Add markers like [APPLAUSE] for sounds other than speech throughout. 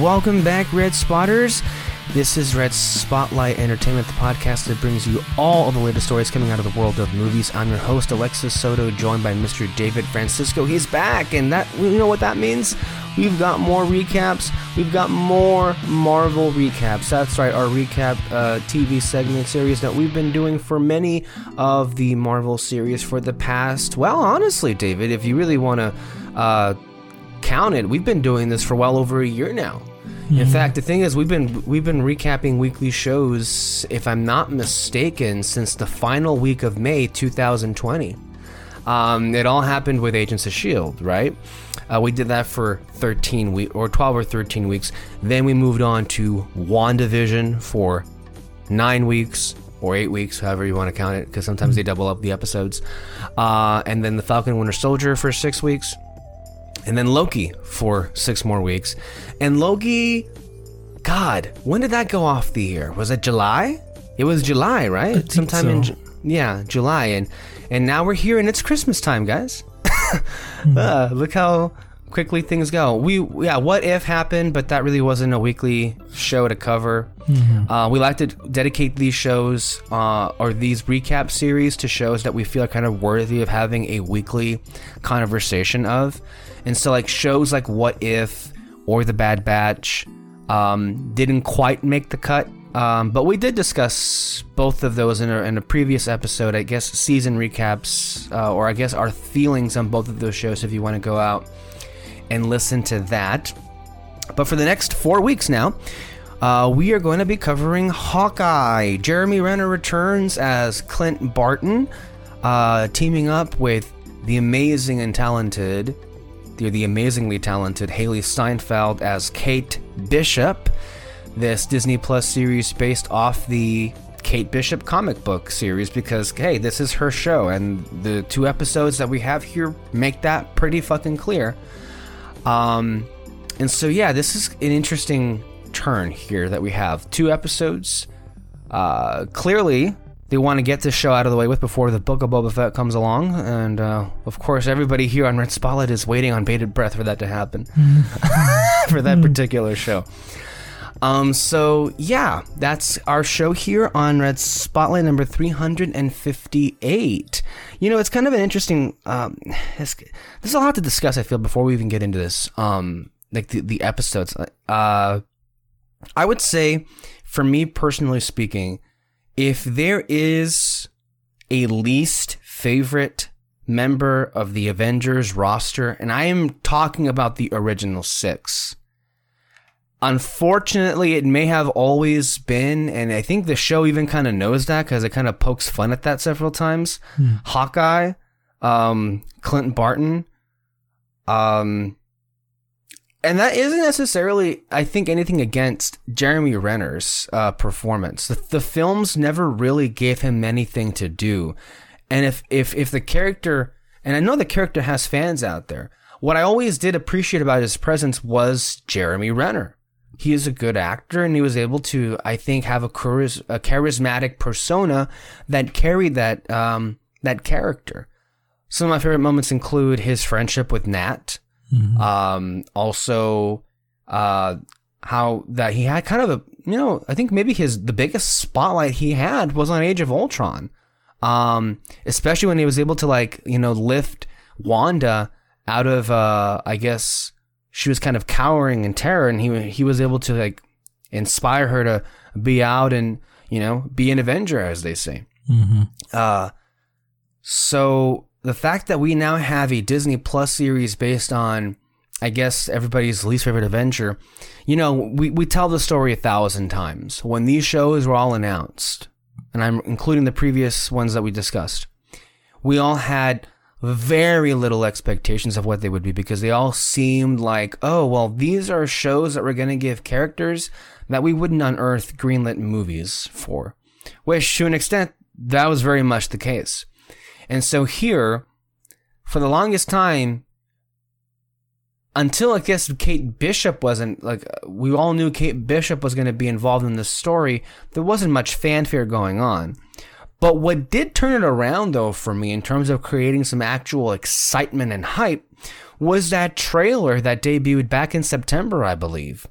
Welcome back, Red Spotters. This is Red Spotlight Entertainment, the podcast that brings you all the latest stories coming out of the world of movies. I'm your host, Alexis Soto, joined by Mr. David Francisco. He's back, and that you know what that means? We've got more recaps. We've got more Marvel recaps. That's right, our recap uh, TV segment series that we've been doing for many of the Marvel series for the past. Well, honestly, David, if you really want to uh, count it, we've been doing this for well over a year now. In fact, the thing is, we've been we've been recapping weekly shows, if I'm not mistaken, since the final week of May 2020. Um, it all happened with Agents of Shield, right? Uh, we did that for 13 weeks or 12 or 13 weeks. Then we moved on to WandaVision for nine weeks or eight weeks, however you want to count it, because sometimes they double up the episodes. Uh, and then the Falcon Winter Soldier for six weeks and then Loki for six more weeks. And Loki, God, when did that go off the air? Was it July? It was July, right? Sometime in so. Ju- yeah, July, and and now we're here, and it's Christmas time, guys. [LAUGHS] Uh, look how quickly things go. We yeah, what if happened, but that really wasn't a weekly show to cover. Uh, we like to dedicate these shows uh, or these recap series to shows that we feel are kind of worthy of having a weekly conversation of. And so, like shows like What If or The Bad Batch um, didn't quite make the cut. Um, but we did discuss both of those in a, in a previous episode. I guess season recaps, uh, or I guess our feelings on both of those shows. If you want to go out and listen to that. But for the next four weeks now, uh, we are going to be covering Hawkeye. Jeremy Renner returns as Clint Barton, uh, teaming up with the amazing and talented, the, the amazingly talented Hailee Steinfeld as Kate Bishop. This Disney Plus series based off the Kate Bishop comic book series because hey, this is her show, and the two episodes that we have here make that pretty fucking clear. Um, and so yeah, this is an interesting turn here that we have two episodes. Uh, clearly, they want to get this show out of the way with before the Book of Boba Fett comes along, and uh, of course, everybody here on Red Spotlight is waiting on bated breath for that to happen [LAUGHS] for that particular show. Um, so yeah, that's our show here on Red Spotlight number 358. You know, it's kind of an interesting, um, there's a lot to discuss, I feel, before we even get into this, um, like the, the episodes. Uh, I would say, for me personally speaking, if there is a least favorite member of the Avengers roster, and I am talking about the original six, Unfortunately, it may have always been, and I think the show even kind of knows that because it kind of pokes fun at that several times. Hawkeye, um, Clinton Barton, um, and that isn't necessarily, I think, anything against Jeremy Renner's uh, performance. The, the films never really gave him anything to do, and if if if the character, and I know the character has fans out there, what I always did appreciate about his presence was Jeremy Renner. He is a good actor and he was able to i think have a, charis- a charismatic persona that carried that um, that character. Some of my favorite moments include his friendship with nat um, also uh, how that he had kind of a you know i think maybe his the biggest spotlight he had was on age of ultron. Um, especially when he was able to like you know lift wanda out of uh, i guess she was kind of cowering in terror and he he was able to like inspire her to be out and you know be an avenger as they say. Uh so the fact that we now have a disney plus series based on i guess everybody's least favorite avenger you know we, we tell the story a thousand times when these shows were all announced and i'm including the previous ones that we discussed we all had very little expectations of what they would be because they all seemed like, oh, well, these are shows that we're going to give characters that we wouldn't unearth greenlit movies for. Which, to an extent, that was very much the case. And so here, for the longest time, until I guess Kate Bishop wasn't like uh, we all knew Kate Bishop was going to be involved in this story, there wasn't much fanfare going on. But what did turn it around, though, for me in terms of creating some actual excitement and hype was that trailer that debuted back in September, I believe.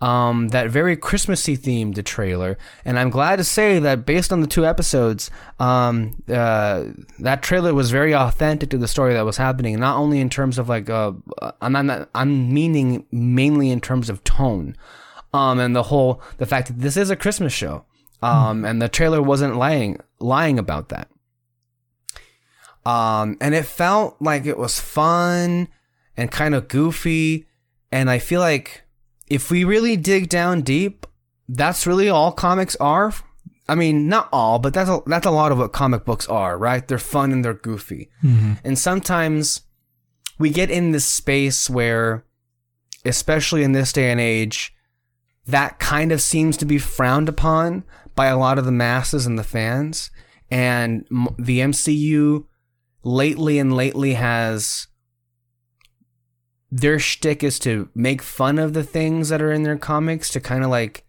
Um, that very Christmassy themed trailer. And I'm glad to say that based on the two episodes, um, uh, that trailer was very authentic to the story that was happening. Not only in terms of like, uh, I'm not, I'm meaning mainly in terms of tone, um, and the whole the fact that this is a Christmas show, um, and the trailer wasn't lying lying about that. Um, and it felt like it was fun and kind of goofy. And I feel like if we really dig down deep, that's really all comics are. I mean, not all, but that's a, that's a lot of what comic books are, right? They're fun and they're goofy. Mm-hmm. And sometimes we get in this space where, especially in this day and age, that kind of seems to be frowned upon by a lot of the masses and the fans. And the MCU lately and lately has their shtick is to make fun of the things that are in their comics to kind of like,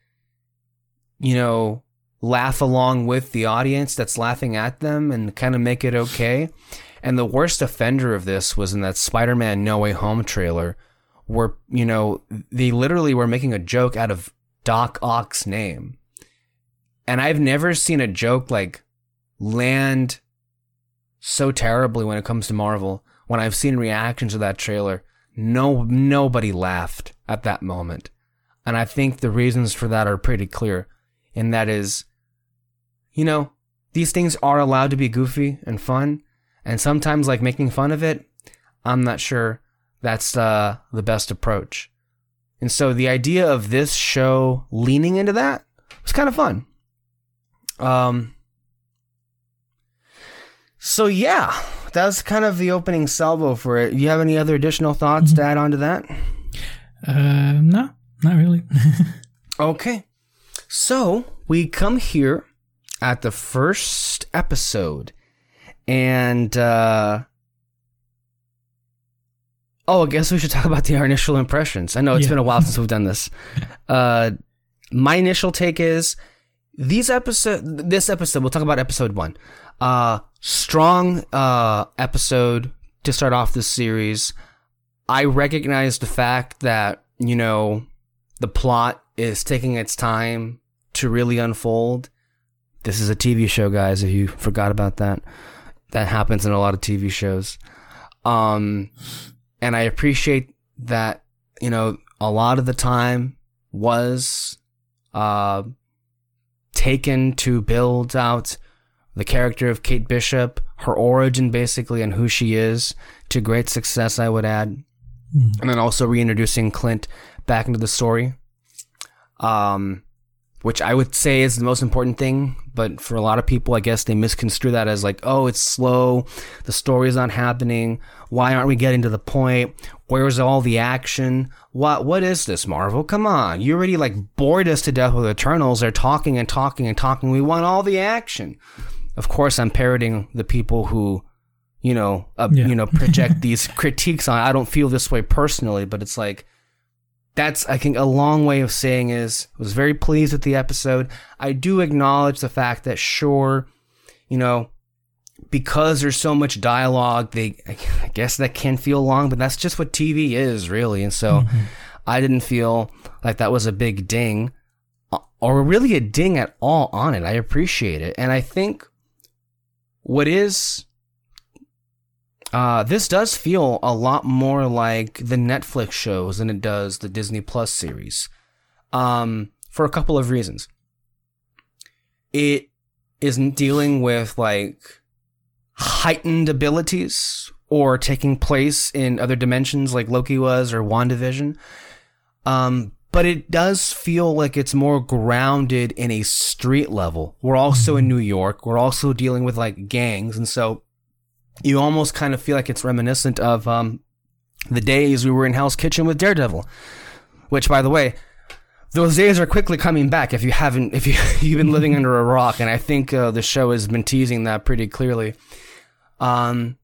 you know, laugh along with the audience that's laughing at them and kind of make it okay. And the worst offender of this was in that Spider Man No Way Home trailer, where, you know, they literally were making a joke out of Doc Ock's name. And I've never seen a joke like land so terribly when it comes to Marvel. When I've seen reactions to that trailer, no nobody laughed at that moment. And I think the reasons for that are pretty clear. And that is, you know, these things are allowed to be goofy and fun. And sometimes like making fun of it, I'm not sure that's uh, the best approach. And so the idea of this show leaning into that was kind of fun. Um, so yeah, that's kind of the opening salvo for it. You have any other additional thoughts to add on to that? Uh, no, not really. [LAUGHS] Okay. So we come here at the first episode. And uh Oh, I guess we should talk about the our initial impressions. I know it's Yeah. been a while since we've done this. [LAUGHS] Uh my initial take is these episode this episode we'll talk about episode 1. Uh strong uh episode to start off this series. I recognize the fact that, you know, the plot is taking its time to really unfold. This is a TV show, guys, if you forgot about that. That happens in a lot of TV shows. Um, and I appreciate that, you know, a lot of the time was uh, taken to build out the character of Kate Bishop, her origin basically, and who she is to great success, I would add and then also reintroducing Clint back into the story. Um, which I would say is the most important thing, but for a lot of people, I guess they misconstrue that as like, oh, it's slow, the story is not happening. Why aren't we getting to the point? Where's all the action? What what is this, Marvel? Come on, you already like bored us to death with Eternals. They're talking and talking and talking. We want all the action. Of course, I'm parroting the people who you know, uh, Yeah. you know, project [LAUGHS] these critiques on. I don't feel this way personally, but it's like that's I think a long way of saying is I was very pleased with the episode. I do acknowledge the fact that sure, you know, because there's so much dialogue, they I guess that can feel long, but that's just what TV is really. And so I didn't feel like that was a big ding uh, or really a ding at all on it. I appreciate it. And I think what is uh, this does feel a lot more like the Netflix shows than it does the Disney Plus series. Um, for a couple of reasons. It isn't dealing with like heightened abilities or taking place in other dimensions like Loki was or WandaVision. Um, but it does feel like it's more grounded in a street level. We're also in New York. We're also dealing with like gangs. And so you almost kind of feel like it's reminiscent of um, the days we were in Hell's Kitchen with Daredevil. Which, by the way, those days are quickly coming back. If you haven't, if you [LAUGHS] you've been living under a rock, and I think uh, the show has been teasing that pretty clearly. Um,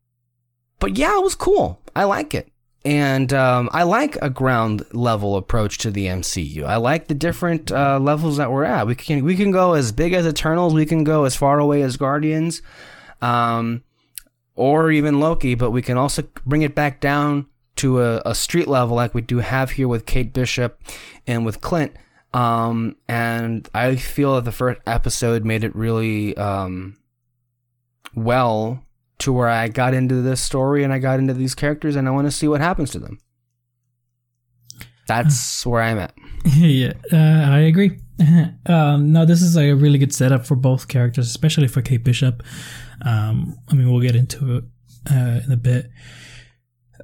but yeah, it was cool. I like it, and um, I like a ground level approach to the MCU. I like the different uh, levels that we're at. We can we can go as big as Eternals. We can go as far away as Guardians. Um, or even Loki, but we can also bring it back down to a, a street level like we do have here with Kate Bishop and with Clint. Um, and I feel that the first episode made it really um, well to where I got into this story and I got into these characters and I want to see what happens to them. That's [SIGHS] where I'm at. yeah, uh, I agree. [LAUGHS] um, no, this is a really good setup for both characters, especially for Kate Bishop. Um, I mean, we'll get into it uh, in a bit,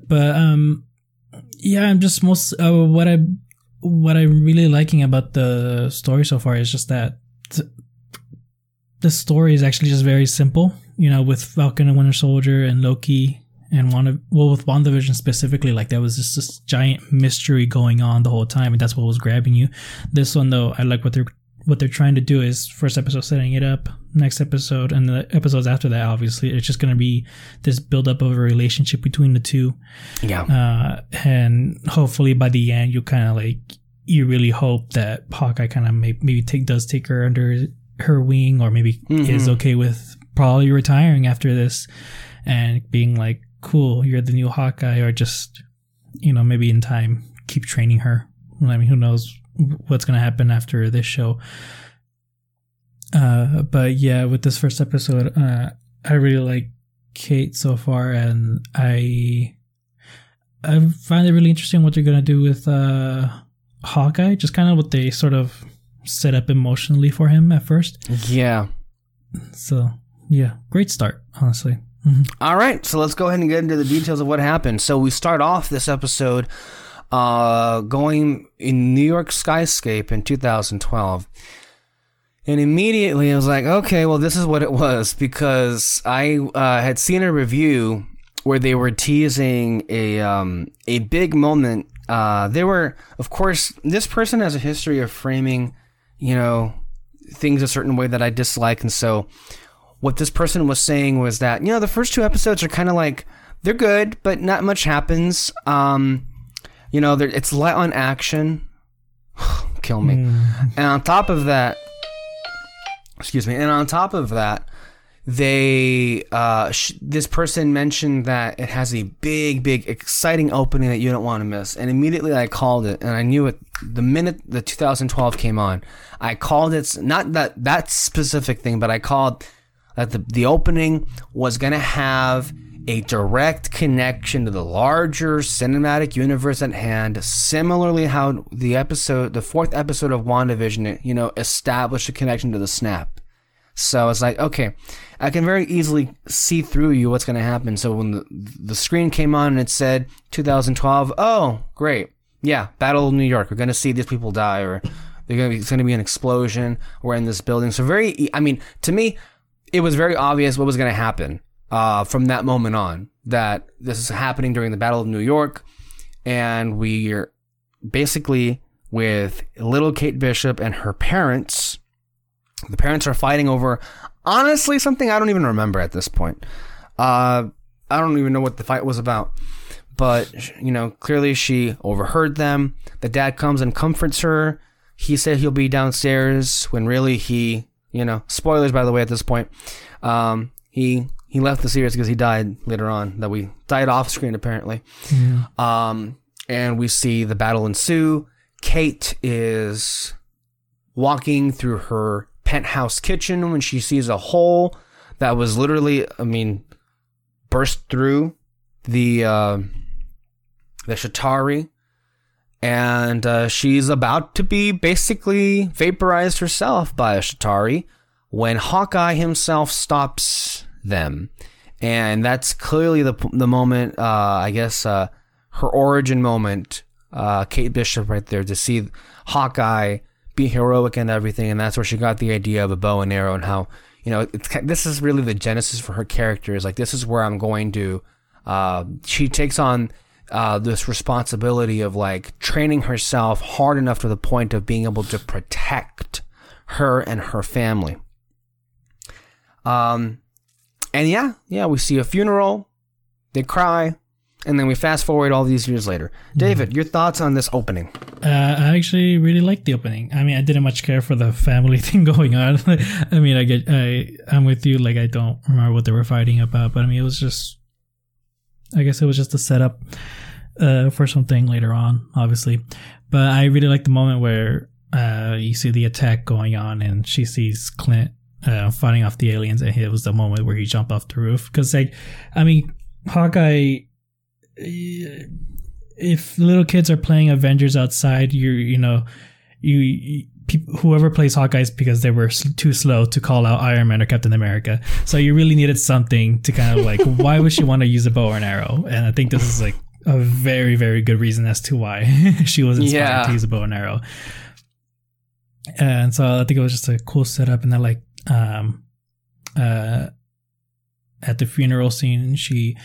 but um, yeah, I'm just most uh, what I what I'm really liking about the story so far is just that th- the story is actually just very simple. You know, with Falcon and Winter Soldier and Loki and Wanda, well, with WandaVision specifically, like there was just this giant mystery going on the whole time, and that's what was grabbing you. This one, though, I like what they're what they're trying to do is first episode setting it up, next episode, and the episodes after that, obviously, it's just going to be this build up of a relationship between the two. Yeah. Uh, and hopefully by the end, you kind of like you really hope that Hawkeye kind of may, maybe take does take her under her wing, or maybe Mm-hmm. is okay with probably retiring after this and being like, cool, you're the new Hawkeye, or just, you know, maybe in time keep training her. I mean, who knows what's going to happen after this show. Uh, but yeah, with this first episode, uh, I really like Kate so far, and I, I find it really interesting what they're going to do with, uh, Hawkeye, just kind of what they sort of set up emotionally for him at first. Yeah. So, yeah, great start, honestly. Mhm. All right, so let's go ahead and get into the details of what happened. So we start off this episode uh, going in New York skyscape in 2012. And immediately I was like, okay, well, this is what it was because I uh, had seen a review where they were teasing a um, a big moment. Uh, they were, of course, this person has a history of framing, you know, things a certain way that I dislike, and so what this person was saying was that you know the first two episodes are kind of like they're good, but not much happens. Um, you know, it's light on action. [SIGHS] Kill me. And on top of that, excuse me. And on top of that, they uh, sh- this person mentioned that it has a big, big, exciting opening that you don't want to miss. And immediately I called it, and I knew it the minute the 2012 came on. I called it not that that specific thing, but I called that the the opening was gonna have a direct connection to the larger cinematic universe at hand. Similarly, how the episode, the fourth episode of WandaVision, you know, established a connection to the snap. So it's like, okay, I can very easily see through you what's going to happen. So when the, the screen came on and it said 2012, oh, great. Yeah, Battle of New York. We're going to see these people die or they're going to be, it's going to be an explosion. We're in this building. So very, I mean, to me, it was very obvious what was going to happen uh, from that moment on that this is happening during the Battle of New York. And we're basically with little Kate Bishop and her parents. The parents are fighting over, honestly, something I don't even remember at this point. Uh, I don't even know what the fight was about. But, you know, clearly she overheard them. The dad comes and comforts her. He said he'll be downstairs when really he, you know, spoilers by the way at this point. Um, he he left the series because he died later on. That we died off screen apparently. Um, and we see the battle ensue. Kate is walking through her penthouse kitchen when she sees a hole that was literally, I mean, burst through the uh, the Chitauri, and uh, she's about to be basically vaporized herself by a Chitauri when Hawkeye himself stops them, and that's clearly the the moment. Uh, I guess uh, her origin moment. Uh, Kate Bishop right there to see Hawkeye be heroic and everything, and that's where she got the idea of a bow and arrow and how you know it's, this is really the genesis for her character. Is like this is where I'm going to. Uh, she takes on uh, this responsibility of like training herself hard enough to the point of being able to protect her and her family. Um, and yeah, yeah, we see a funeral, they cry, and then we fast forward all these years later. David, your thoughts on this opening? Uh, I actually really liked the opening. I mean, I didn't much care for the family [LAUGHS] thing going on. [LAUGHS] I mean, I get, I, I'm with you. Like, I don't remember what they were fighting about, but I mean, it was just, I guess it was just a setup. uh, for something later on, obviously. But I really like the moment where uh, you see the attack going on and she sees Clint uh, fighting off the aliens, and it was the moment where he jumped off the roof. Because, like, I mean, Hawkeye. If little kids are playing Avengers outside, you you know, you, you whoever plays Hawkeye is because they were too slow to call out Iron Man or Captain America. So you really needed something to kind of like, [LAUGHS] why would she want to use a bow and arrow? And I think this is like a very very good reason as to why [LAUGHS] she was inspired Yeah. to use a bow and arrow. And so I think it was just a cool setup, and then like um, uh, at the funeral scene, she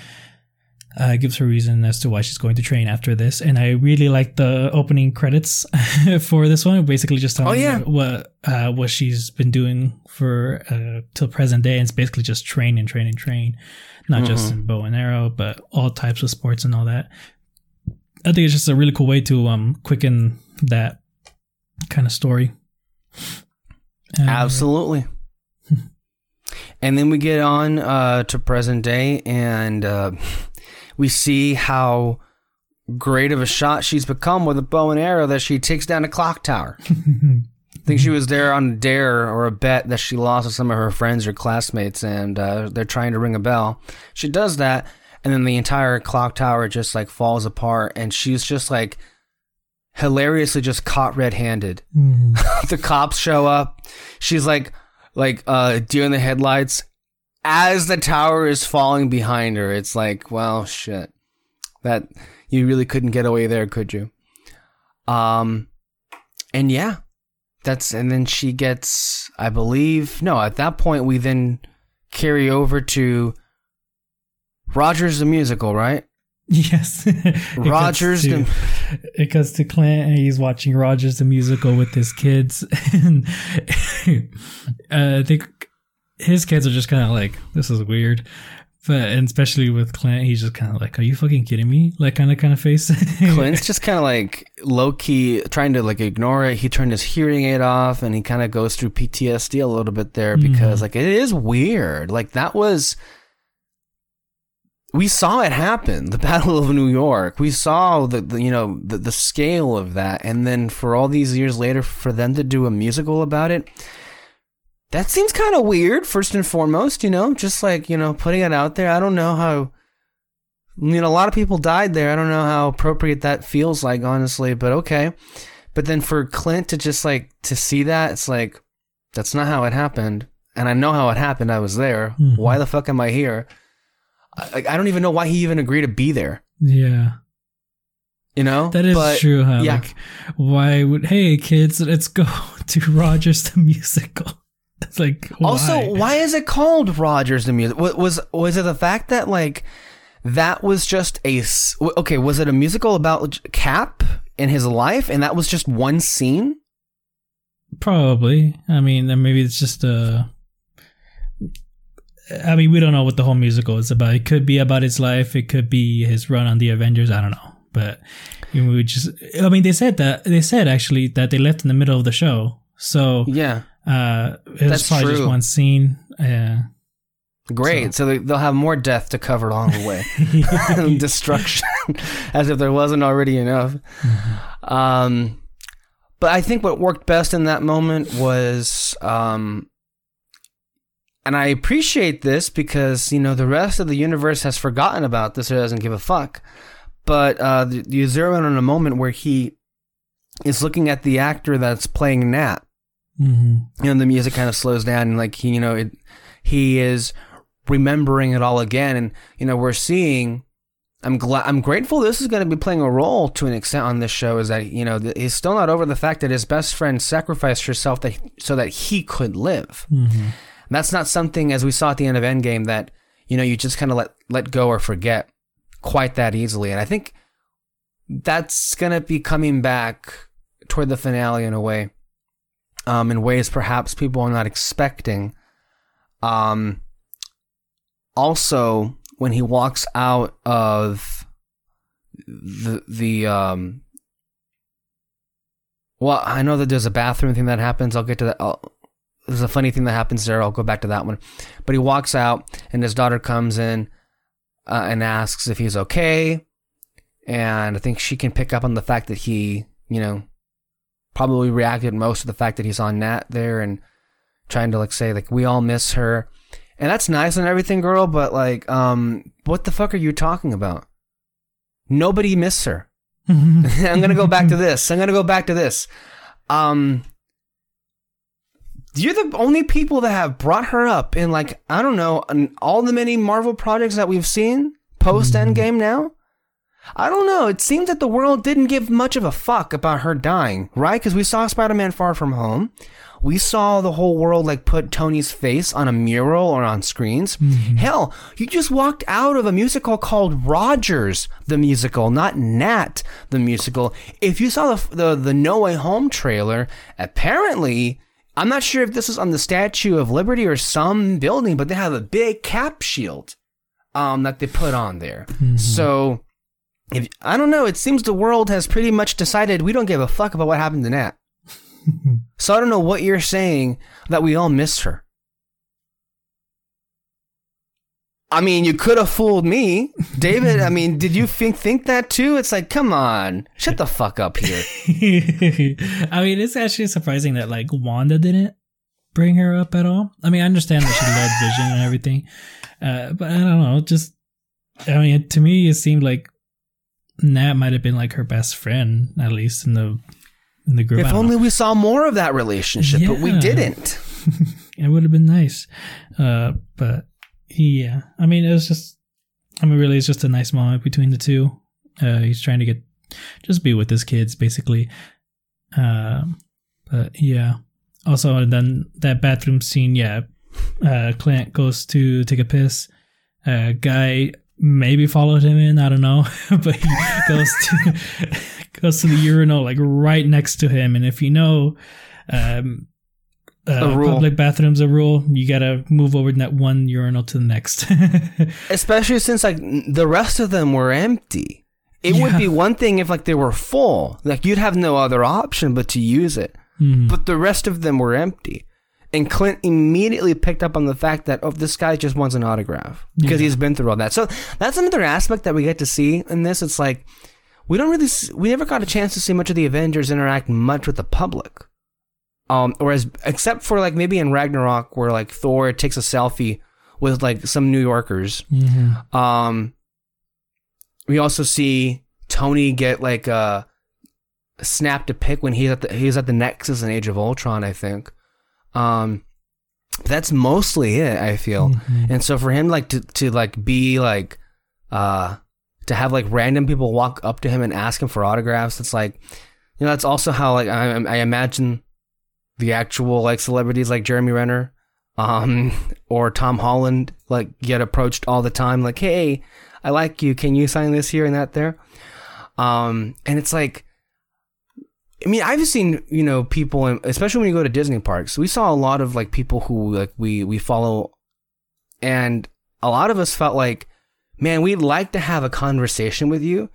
uh, gives her reason as to why she's going to train after this. And I really like the opening credits [LAUGHS] for this one. Basically, just telling Oh, yeah. what uh, what she's been doing for uh, till present day. And it's basically just train and train and train, not just Mm-hmm. in bow and arrow, but all types of sports and all that. I think it's just a really cool way to um quicken that kind of story. And- Absolutely. [LAUGHS] and then we get on uh, to present day, and uh, we see how great of a shot she's become with a bow and arrow that she takes down a clock tower. [LAUGHS] I think she was there on a dare or a bet that she lost to some of her friends or classmates, and uh, they're trying to ring a bell. She does that, and then the entire clock tower just like falls apart, and she's just like hilariously just caught red-handed Mm. [LAUGHS] the cops show up. She's like like uh deer in the headlights as the tower is falling behind her. It's like, well, shit. That you really couldn't get away there, could you? Um and yeah. That's and then she gets I believe no, at that point we then carry over to Rogers the musical, right? Yes. [LAUGHS] It cuts Rogers to- the- [LAUGHS] it cuts to Clint and he's watching Rogers the musical with his kids. [LAUGHS] And uh, I think his kids are just kind of like, this is weird. But and especially with Clint, he's just kind of like, "Are you fucking kidding me?" Like kind of kind of face. [LAUGHS] Clint's just kind of like low key trying to like ignore it. He turned his hearing aid off and he kind of goes through PTSD a little bit there mm-hmm. because like it is weird. Like that was we saw it happen, the [LAUGHS] Battle of New York. We saw the, the you know the the scale of that and then for all these years later for them to do a musical about it that seems kind of weird first and foremost, you know, just like, you know, putting it out there. I don't know how you know, a lot of people died there. I don't know how appropriate that feels like, honestly, but okay. But then for Clint to just like to see that, it's like that's not how it happened, and I know how it happened. I was there. Mhm. Why the fuck am I here? I, like, I don't even know why he even agreed to be there. yeah, You know, that is But- true. Huh? yeah. Like, why would? Hey, kids, let's go [LAUGHS] to Rogers the musical. [LAUGHS] It's like Also, why is it called Rogers the Music? Was was, it the fact that like that was just a okay? Was it a musical about Cap in his life, and that was just one scene? Probably. I mean, then maybe it's just a. I mean, we don't know what the whole musical is about. It could be about his life. It could be his run on the Avengers. I don't know, but we just. I mean, they said that they said actually that they left in the middle of the show, so Yeah, uh, it was That's probably just true. one scene. Yeah. great. So, they, they'll have more death to cover along the way, [LAUGHS] [LAUGHS] destruction, [LAUGHS] as if there wasn't already enough. Um, but I think what worked best in that moment was, um, and I appreciate this because you know the rest of the universe has forgotten about this or doesn't give a fuck. But uh, the- you zero in on a moment where he is looking at the actor that's playing Nat, hmm you know the music kind of slows down and like he you know it, he is remembering it all again. And you know we're seeing i'm glad i'm grateful this is going to be playing a role to an extent on this show is that you know th- he's still not over the fact that his best friend sacrificed herself that so that he could live. Hmm that's not something as we saw at the end of endgame that you know you just kind of let let go or forget quite that easily. And i think that's going to be coming back toward the finale in a way um, in ways perhaps people are not expecting. Um, also, when he walks out of the the um, well, I know that there's a bathroom thing that happens. I'll get to that. I'll, there's a funny thing that happens there. I'll go back to that one. But he walks out, and his daughter comes in uh, and asks if he's okay. and I think she can pick up on the fact that he, you know, probably reacted most to the fact that he's on Nat there and trying to like say like we all miss her, and that's nice and everything, girl. But like, um, what the fuck are you talking about? Nobody missed her. [LAUGHS] I'm gonna go back to this. I'm gonna go back to this. Um, you're the only people that have brought her up in like I don't know all the many Marvel projects that we've seen post Endgame now. I don't know. It seems that the world didn't give much of a fuck about her dying, right? Because we saw Spider-Man Far From Home. We saw the whole world like put Tony's face on a mural or on screens. Hell, you just walked out of a musical called Rogers the musical, not Nat the musical. If you saw the the, the No Way Home trailer, apparently I'm not sure if this is on the Statue of Liberty or some building, but they have a big cap shield um, that they put on there. So if I don't know, it seems the world has pretty much decided we don't give a fuck about what happened to Nat. [LAUGHS] so I don't know what you're saying that we all missed her. I mean, you could have fooled me, David. I mean, did you think think that too? It's like, come on, shut the fuck up here. [LAUGHS] I mean, it's actually surprising that like Wanda didn't bring her up at all. I mean, I understand that she loved Vision and everything, uh, but I don't know. Just, I mean, to me, it seemed like Nat might have been like her best friend, at least in the in the group. If only we saw more of that relationship, but we didn't. [LAUGHS] it would have been nice. Uh, but yeah, I mean, it was just, I mean, really, it's just a nice moment between the two. Uh, he's trying to get, just be with his kids, basically. Um, but yeah. Also, and then that bathroom scene, yeah. Uh, Clint goes to take a piss. Uh, guy maybe followed him in, I don't know, [LAUGHS] but he goes to [LAUGHS] goes to the urinal like right next to him, and if you know, um, uh, public bathrooms a rule. You gotta move over that one urinal to the next. [LAUGHS] Especially since like the rest of them were empty. It would be one thing if like they were full, like you'd have no other option but to use it. Hmm. But the rest of them were empty. And Clint immediately picked up on the fact that oh, this guy just wants an autograph because Yeah. he's been through all that. So that's another aspect that we get to see in this. It's like we don't really, s- we never got a chance to see much of the Avengers interact much with the public. Um, whereas except for like maybe in Ragnarok where like Thor takes a selfie with like some New Yorkers. Mhm. Um, we also see Tony get like a snap to pick when he's at the he's at the Nexus in Age of Ultron, I think. Um, that's mostly it. I feel, Mhm. and so for him like to to like be like uh to have like random people walk up to him and ask him for autographs. It's like you know that's also how like I, I imagine the actual like celebrities like Jeremy Renner um [LAUGHS] or Tom Holland like get approached all the time like hey I like you can you sign this here and that there um and it's like I mean I've seen you know people in- especially when you go to Disney parks we saw a lot of like people who like we we follow and a lot of us felt like man we'd like to have a conversation with you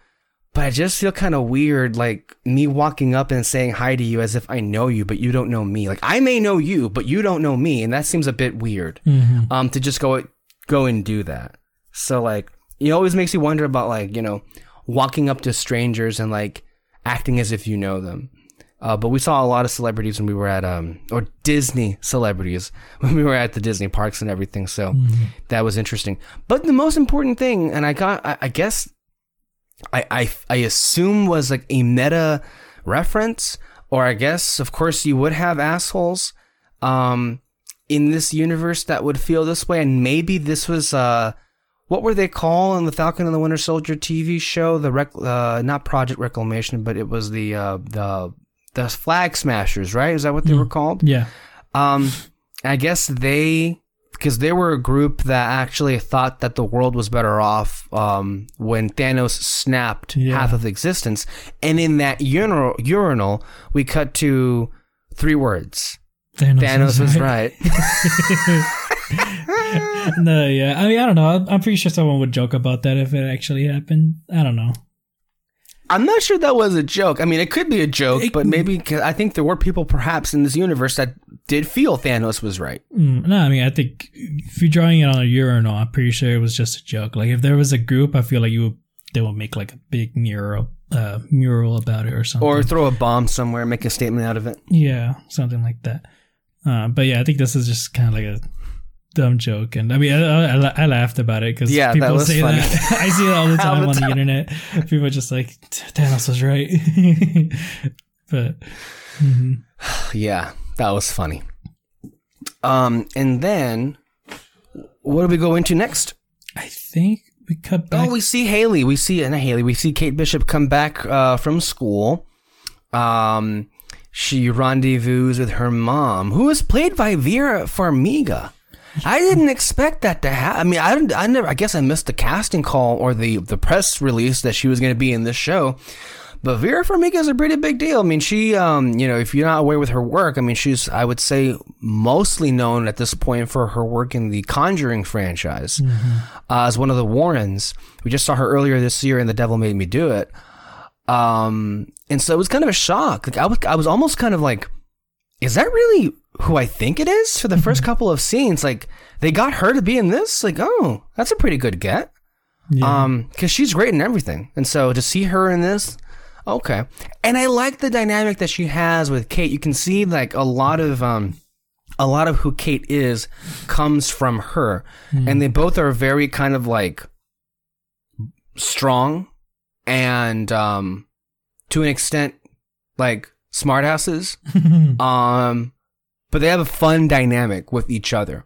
but I just feel kind of weird, like me walking up and saying hi to you as if I know you, but you don't know me. Like I may know you, but you don't know me, and that seems a bit weird. Mhm. Um, to just go go and do that. So like, it always makes you wonder about like you know, walking up to strangers and like acting as if you know them. Uh, but we saw a lot of celebrities when we were at um or Disney celebrities [LAUGHS] when we were at the Disney parks and everything. So that was interesting. But the most important thing, and I got, I, I guess, I, I I assume was like a meta reference, or I guess, of course, you would have assholes, um, in this universe that would feel this way, and maybe this was uh. What were they called in the Falcon and the Winter Soldier TV show? The rec- uh, not Project Reclamation, but it was the uh, the the Flag Smashers, right? Is that what they were called? Yeah. Um, I guess they, because they were a group that actually thought that the world was better off um, when Thanos snapped Yeah. half of existence. And in that urinal, urinal, we cut to three words. Thanos, Thanos was right. [LAUGHS] no, yeah. I mean, I don't know. I'm pretty sure someone would joke about that if it actually happened. I don't know. I'm not sure that was a joke. I mean, it could be a joke, It- but maybe I think there were people perhaps in this universe that did feel Thanos was right. Mm, no, I mean, I think if you're drawing it on a urinal, I'm pretty sure it was just a joke. Like, if there was a group, I feel like you would they will make like a big mural uh, mural about it or something. Or throw a bomb somewhere, make a statement out of it. Yeah, something like that. Uh, but yeah, I think this is just kind of like a dumb joke, and I mean, I, I, I laughed about it because Yeah, people was say funny. that. [LAUGHS] I see it all the [LAUGHS] All time the on the time. internet. People are just like, Thanos was right, [LAUGHS] but mhm. [SIGHS] Yeah, that was funny. Um, and then what do we go into next? I think we cut back. Oh, we see Hailee. We see not Hailee. We see Kate Bishop come back uh, from school. Um, she rendezvous with her mom, who is played by Vera Farmiga. I didn't expect that to happen. I mean, I didn't. I never. I guess I missed the casting call or the the press release that she was going to be in this show. But Vera Farmiga is a pretty big deal. I mean, she, um, you know, if you're not aware with her work, I mean, she's, I would say, mostly known at this point for her work in the Conjuring franchise uh, as one of the Warrens. We just saw her earlier this year in The Devil Made Me Do It. Um, and so it was kind of a shock. Like I was, I was almost kind of like, is that really who I think it is for the first couple of scenes? Like they got her to be in this. Like, oh, that's a pretty good get. Yeah. Um, because she's great in everything, and so to see her in this, okay. And I like the dynamic that she has with Kate. You can see like a lot of um, a lot of who Kate is comes from her, and they both are very kind of like strong and um, to an extent like smartasses. [LAUGHS] um, but they have a fun dynamic with each other,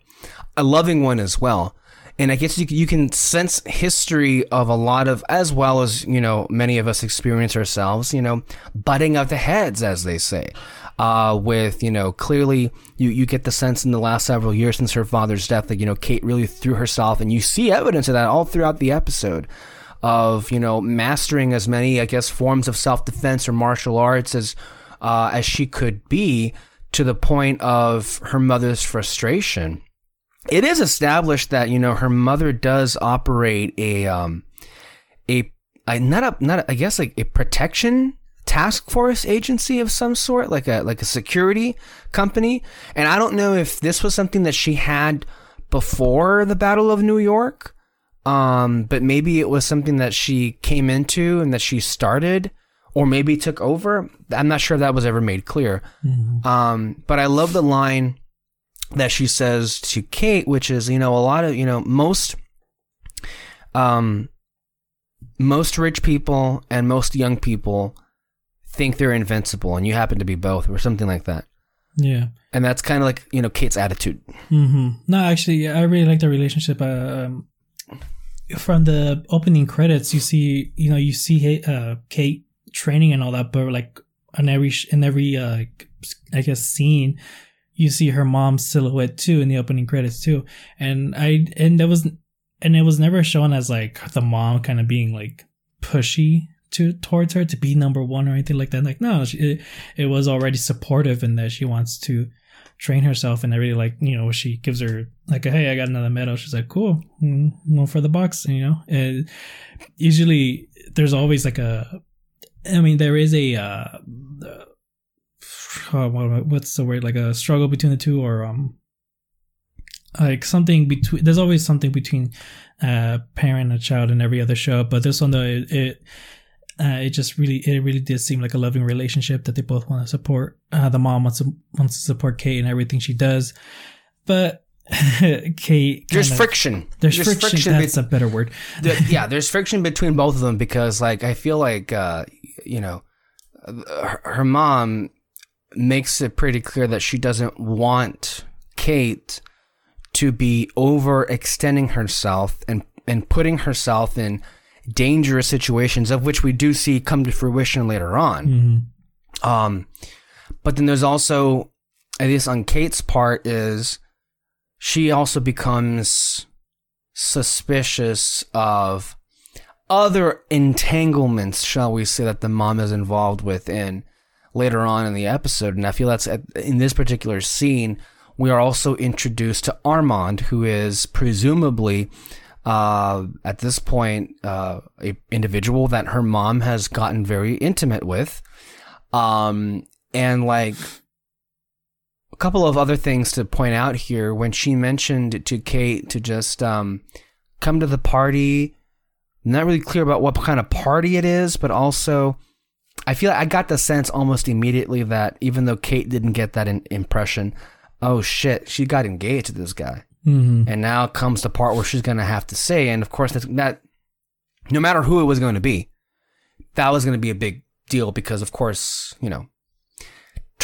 a loving one as well. And I guess you, you can sense history of a lot of, as well as, you know, many of us experience ourselves, you know, butting of the heads, as they say. Uh, with, you know, clearly you, you get the sense in the last several years since her father's death that, you know, Kate really threw herself and you see evidence of that all throughout the episode of, you know, mastering as many, I guess, forms of self-defense or martial arts as, uh, as she could be to the point of her mother's frustration. It is established that you know her mother does operate a um a, a not a not a, I guess like a protection task force agency of some sort like a like a security company. And I don't know if this was something that she had before the Battle of New York um but maybe it was something that she came into and that she started or maybe took over I'm not sure if that was ever made clear um but I love the line that she says to Kate, which is, you know, a lot of, you know, most, um, most rich people and most young people think they're invincible, and you happen to be both, or something like that. yeah. And that's kind of like, you know, Kate's attitude. hmm No, actually, yeah, I really like the relationship. Uh, um, from the opening credits, you see, you know, you see uh, Kate training and all that, but like on every in every, uh, I guess, scene, you see her mom's silhouette too in the opening credits too. And I and that was and it was never shown as like the mom kind of being like pushy to towards her to be number one or anything like that. Like no, she, it, it was already supportive in that she wants to train herself and really like you know she gives her like hey I got another medal she's like cool mm, one for the box you know and usually there's always like a I mean there is a uh, uh oh, what's the word? Like a struggle between the two or um like something between there's always something between uh parent and child in every other show but this one though it, it uh, it just really it really did seem like a loving relationship that they both want to support. Uh, the mom wants to wants to support kate in everything she does but [LAUGHS] kate There's kinda- friction. there's, friction, be- that's a better word there- [LAUGHS] yeah, there's friction between both of them because, like, I feel like, uh, you know, her, her mom makes it pretty clear that she doesn't want Kate to be overextending herself and and putting herself in dangerous situations, of which we do see come to fruition later on. Mhm. Um, but then there's also, at least on Kate's part, is she also becomes suspicious of other entanglements, shall we say, that the mom is involved with in later on in the episode. And I feel that's at, in this particular scene, we are also introduced to Armand, who is presumably uh, at this point uh, a individual that her mom has gotten very intimate with um and like a couple of other things to point out here when she mentioned to Kate to just um come to the party not really clear about what kind of party it is, but also I feel like I got the sense almost immediately that even though Kate didn't get that in- impression, oh shit, she got engaged to this guy. Mhm. And now comes the part where she's going to have to say, and of course, that's, that no matter who it was going to be, that was going to be a big deal because, of course, you know,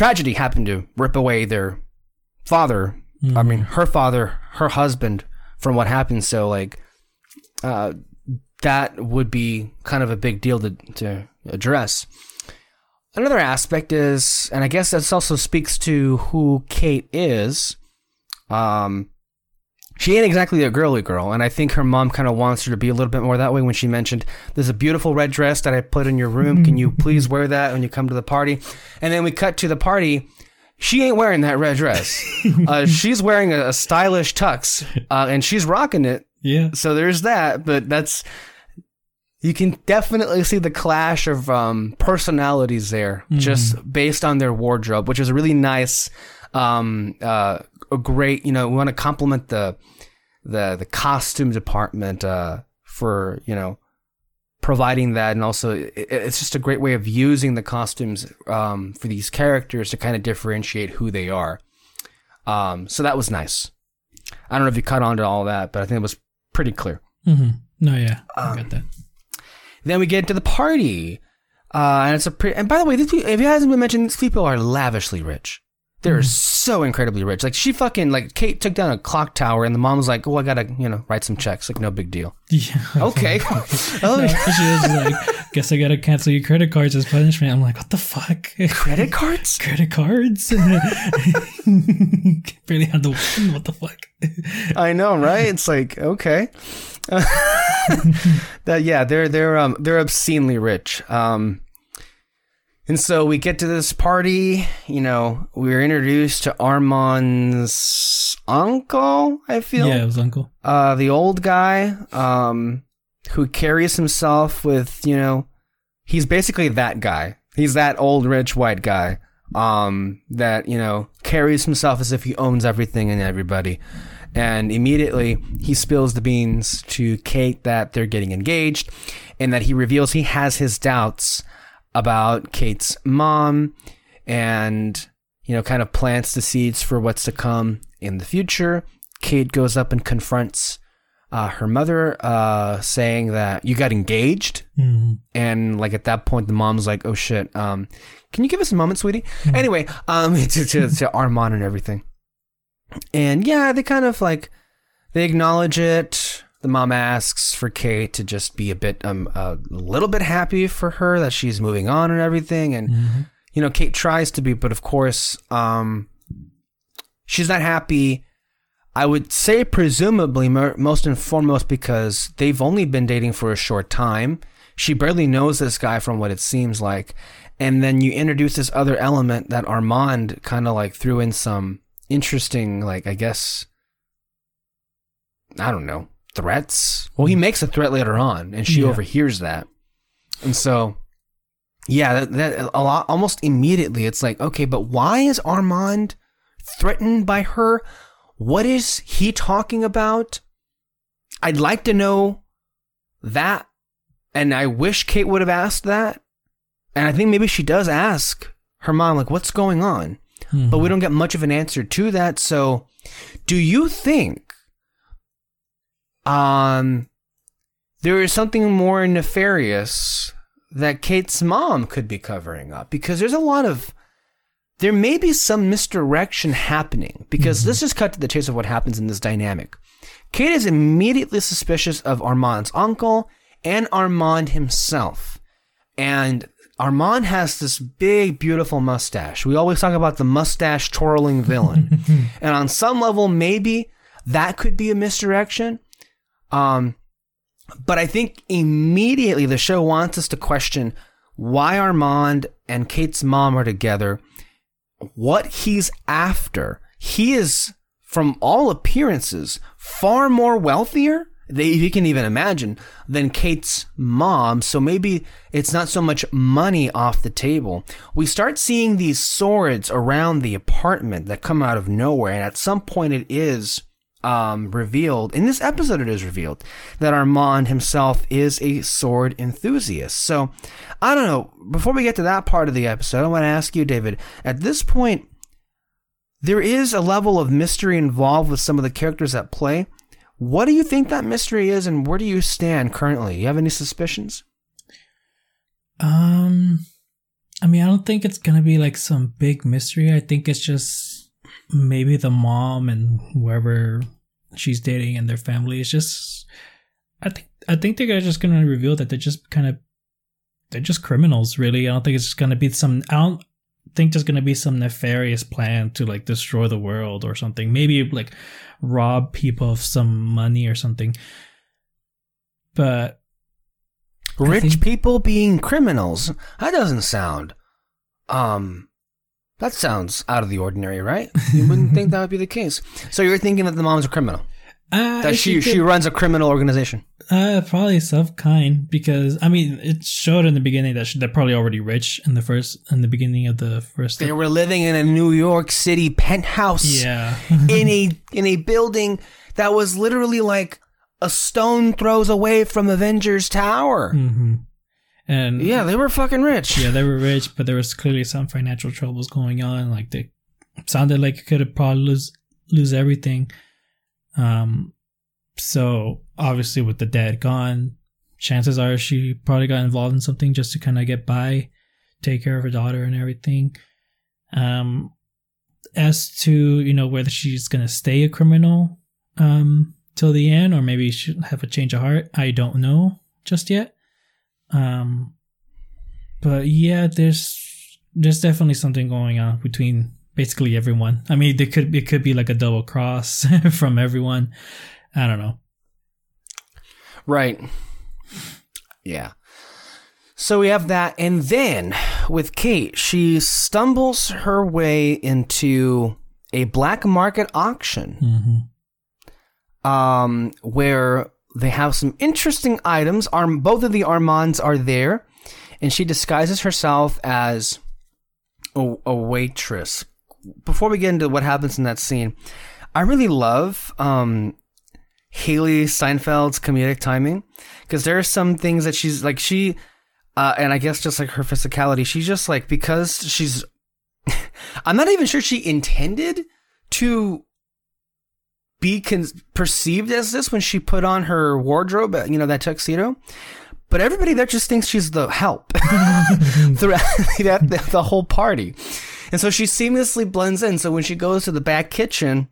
tragedy happened to rip away their father. I mean, her father, her husband, from what happened. So, like, uh, that would be kind of a big deal to, to address. Another aspect is, and I guess this also speaks to who Kate is. Um, she ain't exactly a girly girl, and I think her mom kind of wants her to be a little bit more that way when she mentioned, There's a beautiful red dress that I put in your room. Can you please wear that when you come to the party? And then we cut to the party. She ain't wearing that red dress. [LAUGHS] uh, she's wearing a, a stylish tux, uh, and she's rocking it. Yeah. So there's that, but that's. You can definitely see the clash of um, personalities there, just based on their wardrobe, which is a really nice, um, uh, a great. You know, we want to compliment the the the costume department uh, for you know providing that, and also it, it's just a great way of using the costumes um, for these characters to kind of differentiate who they are. Um, so that was nice. I don't know if you caught on to all that, but I think it was pretty clear. hmm No, yeah, Um, I got that. Then we get to the party, uh, and it's a pretty. And by the way, these people, if it hasn't been mentioned, these people are lavishly rich. They're so incredibly rich. Like she fucking like Kate took down a clock tower, and the mom was like, "Oh, I gotta you know write some checks. Like no big deal." Yeah. Okay. oh, [LAUGHS] No, [LAUGHS] [LAUGHS] she was like, guess I gotta cancel your credit cards as punishment. I'm like, what the fuck? Credit cards? credit cards? Barely had the one. What the fuck? I know, right? It's like okay. that yeah, they're they're um they're obscenely rich. Um, and so we get to this party. You know, we're introduced to Armand's uncle. I feel Yeah, it was uncle. uh, the old guy, um, who carries himself with, you know, he's basically that guy. He's that old rich white guy, um, that, you know, carries himself as if he owns everything and everybody. And immediately he spills the beans to Kate that they're getting engaged and that he reveals he has his doubts about Kate's mom and, you know, kind of plants the seeds for what's to come in the future. Kate goes up and confronts uh, her mother, uh, saying that you got engaged. Mhm. And like at that point, the mom's like, "Oh shit, um, can you give us a moment, sweetie?" Anyway, um, to, to to Armand and everything. And yeah, they kind of like they acknowledge it. The mom asks for Kate to just be a bit um a little bit happy for her that she's moving on and everything. And you know, Kate tries to be, but of course, um, she's not happy. I would say, presumably, most and foremost, because they've only been dating for a short time. She barely knows this guy from what it seems like. And then you introduce this other element that Armand kind of like threw in some interesting, like, I guess, I don't know, threats. Well, he makes a threat later on, and she Yeah. overhears that. And so, yeah, that, that a lot, almost immediately, it's like, okay, but why is Armand threatened by her? What is he talking about? I'd like to know that. And I wish Kate would have asked that. And I think maybe she does ask her mom, like, what's going on? But we mm-hmm. don't get much of an answer to that. So, do you think um, there is something more nefarious that Kate's mom could be covering up? Because there's a lot of there may be some misdirection happening because let's just cut to the chase of what happens in this dynamic. Kate is immediately suspicious of Armand's uncle and Armand himself. And Armand has this big, beautiful mustache. We always talk about the mustache twirling villain. [LAUGHS] and on some level, maybe that could be a misdirection. Um, but I think immediately the show wants us to question why Armand and Kate's mom are together, what he's after. He is, from all appearances, far more wealthier. They, you can even imagine than Kate's mom. So maybe it's not so much money off the table. We start seeing these swords around the apartment that come out of nowhere, and at some point it is um, revealed in this episode. It is revealed that Armand himself is a sword enthusiast. So I don't know. Before we get to that part of the episode, I want to ask you, David. At this point, there is a level of mystery involved with some of the characters at play. What do you think that mystery is, and where do you stand currently? You have any suspicions? Um, I mean, I don't think it's gonna be like some big mystery. I think it's just maybe the mom and whoever she's dating and their family is just. I think I think they're just gonna reveal that they're just kind of they're just criminals. Really, I don't think it's just gonna be some. I don't think there's gonna be some nefarious plan to like destroy the world or something. Maybe like rob people of some money or something. But Rich think- people being criminals. That doesn't sound. Um, that sounds out of the ordinary, right? [LAUGHS] You wouldn't think that would be the case. So you're thinking that the mom's a criminal. uh, That if she you she runs a criminal organization. Uh, probably some kind because I mean it showed in the beginning that she, they're probably already rich in the first in the beginning of the first. They were living in a New York City penthouse yeah, in a [LAUGHS] in a building that was literally like a stone throws away from Avengers Tower. hmm and Yeah, they were fucking rich. yeah, they were rich, but there was clearly some financial troubles going on. Like they it sounded like it could have probably lose lose everything. Um, so obviously with the dad gone, chances are she probably got involved in something just to kind of get by, take care of her daughter and everything. Um, as to you know whether she's gonna stay a criminal um till the end or maybe she'll have a change of heart, I don't know just yet. Um, but yeah, there's there's definitely something going on between basically everyone. I mean, there could it could be like a double cross [LAUGHS] from everyone. I don't know. Right. Yeah. So we have that. And then with Kate, she stumbles her way into a black market auction Mm-hmm. um, where they have some interesting items. Arm, both of the Armands are there, and she disguises herself as a, a waitress. Before we get into what happens in that scene, I really love um, Hailee Steinfeld's comedic timing because there are some things that she's like she, uh, and I guess just like her physicality, she's just like because she's. [LAUGHS] I'm not even sure she intended to be con- perceived as this when she put on her wardrobe, you know, that tuxedo. But everybody there just thinks she's the help [LAUGHS] throughout [LAUGHS] the, the, the whole party. And so she seamlessly blends in. So when she goes to the back kitchen,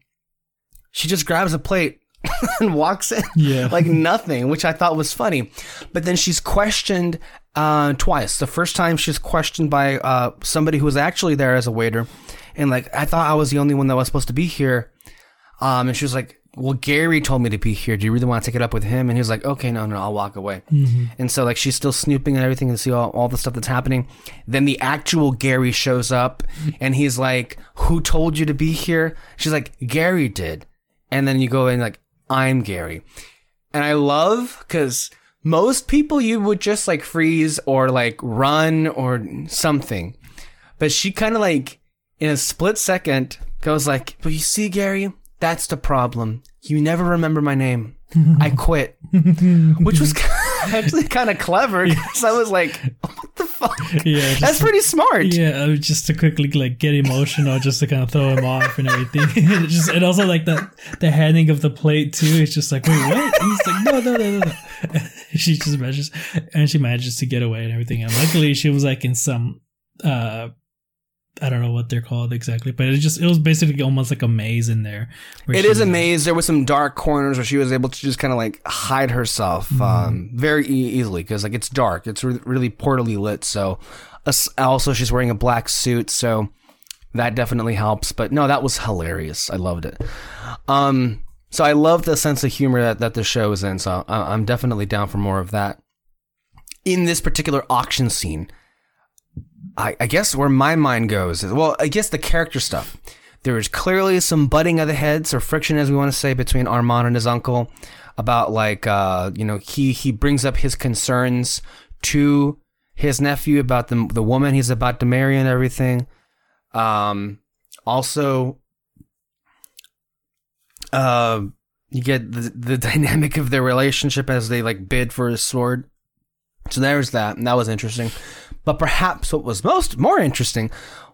she just grabs a plate [LAUGHS] and walks in Yeah. like nothing, which I thought was funny. But then she's questioned uh, twice. The first time she's questioned by uh, somebody who was actually there as a waiter, and like I thought I was the only one that was supposed to be here. Um, and she was like, "Well, Gary told me to be here. Do you really want to take it up with him?" And he was like, "Okay, no, no, I'll walk away." And so like she's still snooping and everything and see all, all the stuff that's happening. Then the actual Gary shows up, and he's like, "Who told you to be here?" She's like, "Gary did." And then you go in like, "I'm Gary," and I love because most people you would just like freeze or like run or something, but she kind of like in a split second goes like, "But you see, Gary." That's the problem. You never remember my name. I [LAUGHS] quit. Which was [LAUGHS] [LAUGHS] actually kind of clever because I was like, what the fuck? Yeah, That's pretty smart. Yeah, uh, just to quickly like get emotional, just to kind of throw him off and everything. It just and also like the the handing of the plate too. It's just like wait, what? And he's like no, no, no, no. no. she just manages and she manages to get away and everything. And luckily, she was like in some uh. I don't know what they're called exactly, but it just it was basically almost like a maze in there. It is a like- maze. There was some dark corners where she was able to just kind of like hide herself um, very e- easily because like it's dark. It's re- really poorly lit. So as- also she's wearing a black suit, so that definitely helps. But no, that was hilarious. I loved it. Um, so I love the sense of humor that, that the show is in. So I- I'm definitely down for more of that. In this particular auction scene, I, I guess where my mind goes is well, I guess the character stuff. There is clearly some butting of the heads or friction, as we want to say, between Armand and his uncle about like uh, you know he he brings up his concerns to his nephew about the the woman he's about to marry and everything. Um, also, uh, you get the, the [LAUGHS] dynamic of their relationship as they like bid for his sword. So there's that, and that was interesting. But perhaps what was most more interesting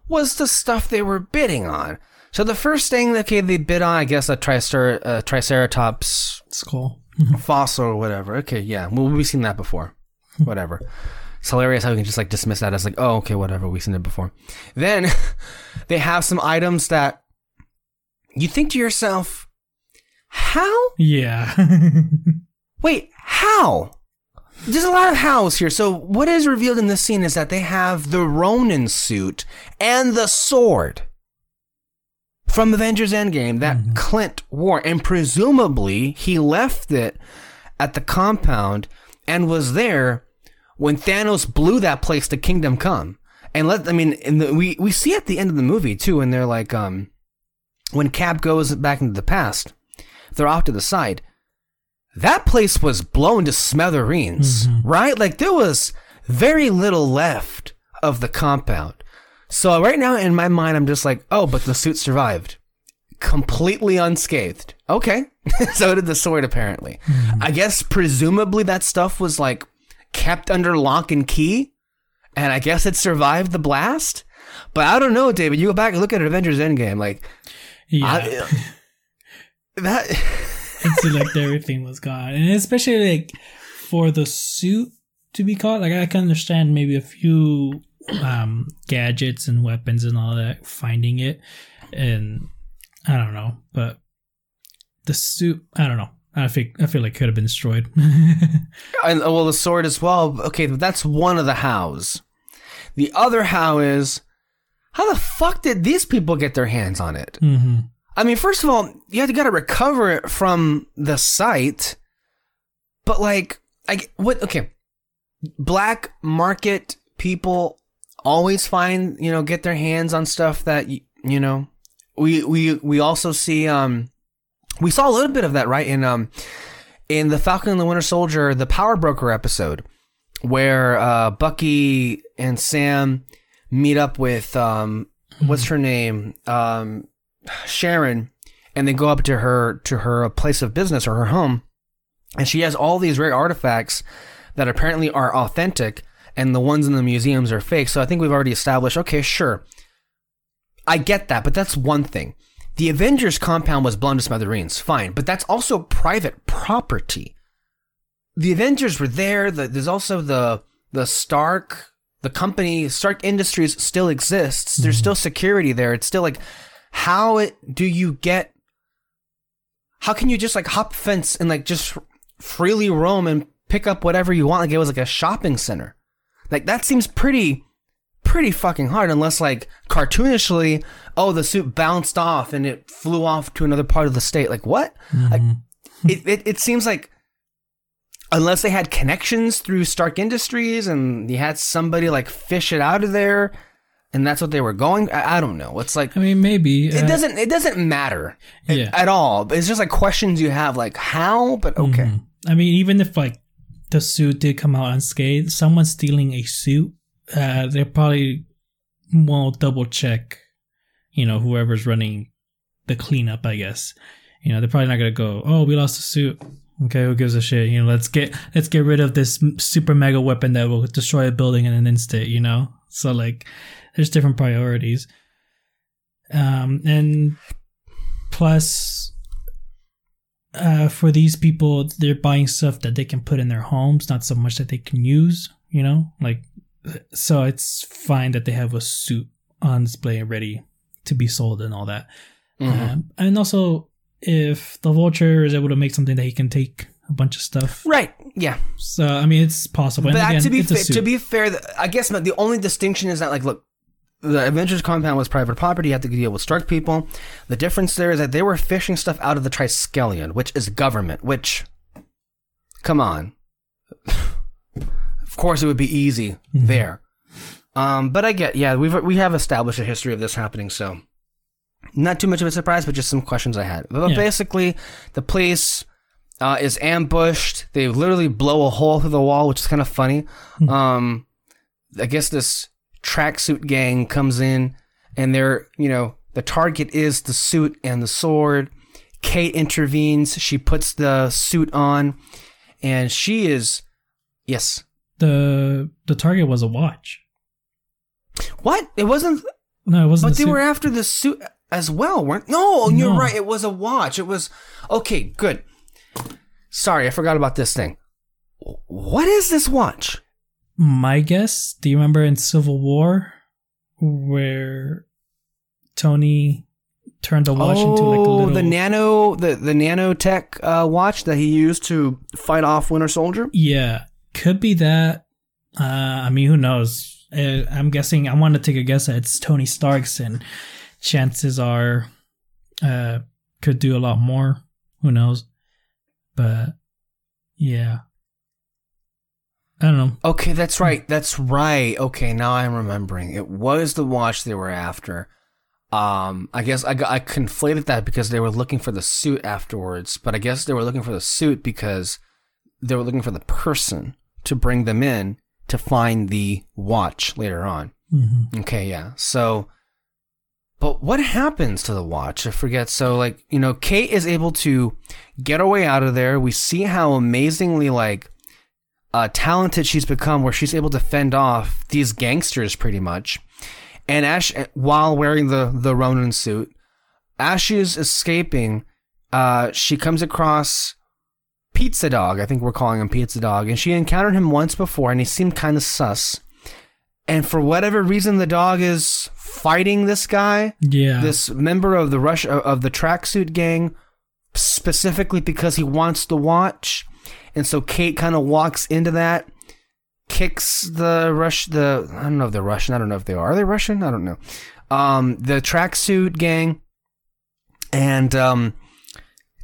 was the stuff they were bidding on. So the first thing that okay, they bid on, I guess, a tricer- uh, Triceratops Skull. [LAUGHS] fossil or whatever. Okay, yeah, well, we've seen that before. [LAUGHS] whatever. It's hilarious how we can just like dismiss that as like, oh, okay, whatever, we've seen it before. Then [LAUGHS] they have some items that you think to yourself, how? Yeah. Wait, how? There's a lot of hows here. So what is revealed in this scene is that they have the Ronin suit and the sword from Avengers Endgame that Clint wore, and presumably he left it at the compound and was there when Thanos blew that place to Kingdom Come. And let I mean, in the, we we see at the end of the movie too, and they're like, um, when Cap goes back into the past, they're off to the side that place was blown to smithereens, mm-hmm. right? Like there was very little left of the compound. So right now in my mind, I'm just like, oh, but the suit survived. Completely unscathed. Okay. [LAUGHS] so did the sword, apparently. Mm-hmm. I guess presumably that stuff was like kept under lock and key. And I guess it survived the blast. But I don't know, David. You go back and look at Avengers Endgame. Like, yeah. I, [LAUGHS] that. [LAUGHS] it seemed like everything was gone, and especially like for the suit to be caught. Like I can understand maybe a few um, gadgets and weapons and all that finding it, and I don't know, but the suit, I don't know. I think I feel like it could have been destroyed. [LAUGHS] And well, the sword as well. Okay, that's one of the hows. The other how is how the fuck did these people get their hands on it? hmm I mean, first of all, you have to gotta recover it from the site. But like, I what? Okay, black market people always find you know get their hands on stuff that you know. We we we also see um we saw a little bit of that right in um in the Falcon and the Winter Soldier, the Power Broker episode, where uh, Bucky and Sam meet up with um, what's her name, um, Sharon, and they go up to her to her place of business or her home, and she has all these rare artifacts that apparently are authentic, and the ones in the museums are fake. So I think we've already established. Okay, sure, I get that, but that's one thing. The Avengers compound was blown to smithereens, fine, but that's also private property. The Avengers were there. The, there's also the the Stark, the company Stark Industries still exists. There's mm-hmm. still security there. It's still like, how it, do you get? How can you just like hop fence and like just freely roam and pick up whatever you want like it was like a shopping center? Like that seems pretty pretty fucking hard unless like cartoonishly oh the suit bounced off and it flew off to another part of the state like what like mm-hmm. [LAUGHS] it, it, it seems like unless they had connections through stark industries and you had somebody like fish it out of there and that's what they were going i, I don't know it's like I mean, maybe it uh, doesn't it doesn't matter Yeah. at all it's just like questions you have like how but okay Mhm. I mean, even if like the suit did come out unscathed, someone stealing a suit, uh, they probably won't double check. You know, whoever's running the cleanup, I guess. You know, they're probably not gonna go, "Oh, we lost a suit." Okay, who gives a shit? You know, let's get let's get rid of this super mega weapon that will destroy a building in an instant. You know, so like, there's different priorities. Um, and plus, uh, for these people, they're buying stuff that they can put in their homes, not so much that they can use, you know? Like, so it's fine that they have a suit on display ready to be sold and all that. Mhm. Um, and also, if the vulture is able to make something that he can take a bunch of stuff. right yeah So, I mean, it's possible. But again, to be fa- to be fair, I guess the only distinction is that like look, the Avengers compound was private property. You had to deal with Stark people. The difference there is that they were fishing stuff out of the Triskelion, which is government. Which, come on, of course it would be easy there. Um, but I get yeah, we've we have established a history of this happening, so not too much of a surprise, but just some questions I had. But Yeah. basically, the place uh, is ambushed. They literally blow a hole through the wall, which is kind of funny. Um, I guess this tracksuit gang comes in, and they're you know the target is the suit and the sword. Kate intervenes. She puts the suit on, and she is yes. The the target was a watch. What? It wasn't. No, it wasn't. But the they suit. were after the suit as well, weren't? No, you're No. right. It was a watch. It was okay. Good. Sorry, I forgot about this thing. What is this watch? My guess. Do you remember in Civil War where Tony turned the watch into like a Oh, little the nano, the the nanotech uh, watch that he used to fight off Winter Soldier. Yeah, could be that. Uh, I mean, who knows? Uh, I'm guessing. I want to take a guess that it's Tony Stark's, and chances are, uh, could do a lot more. Who knows? But yeah, I don't know. Okay, that's right. That's right. Okay, now I'm remembering. It was the watch they were after. Um, I guess I got, I conflated that because they were looking for the suit afterwards, but I guess they were looking for the suit because they were looking for the person to bring them in to find the watch later on. hmm Okay, yeah. So, but what happens to the watch? I forget. So, like, you know, Kate is able to get her way out of there. We see how amazingly, like, uh, talented she's become, where she's able to fend off these gangsters pretty much. And Ash, while wearing the, the Ronin suit, as she is escaping, uh, she comes across Pizza Dog. I think we're calling him Pizza Dog. And she encountered him once before, and he seemed kind of sus. And for whatever reason, the dog is fighting this guy, Yeah, this member of the rush of the tracksuit gang, specifically because he wants the watch. And so Kate kind of walks into that, kicks the rush. The I don't know if they're Russian. I don't know if they are. Are they Russian? I don't know. Um, the tracksuit gang, and um,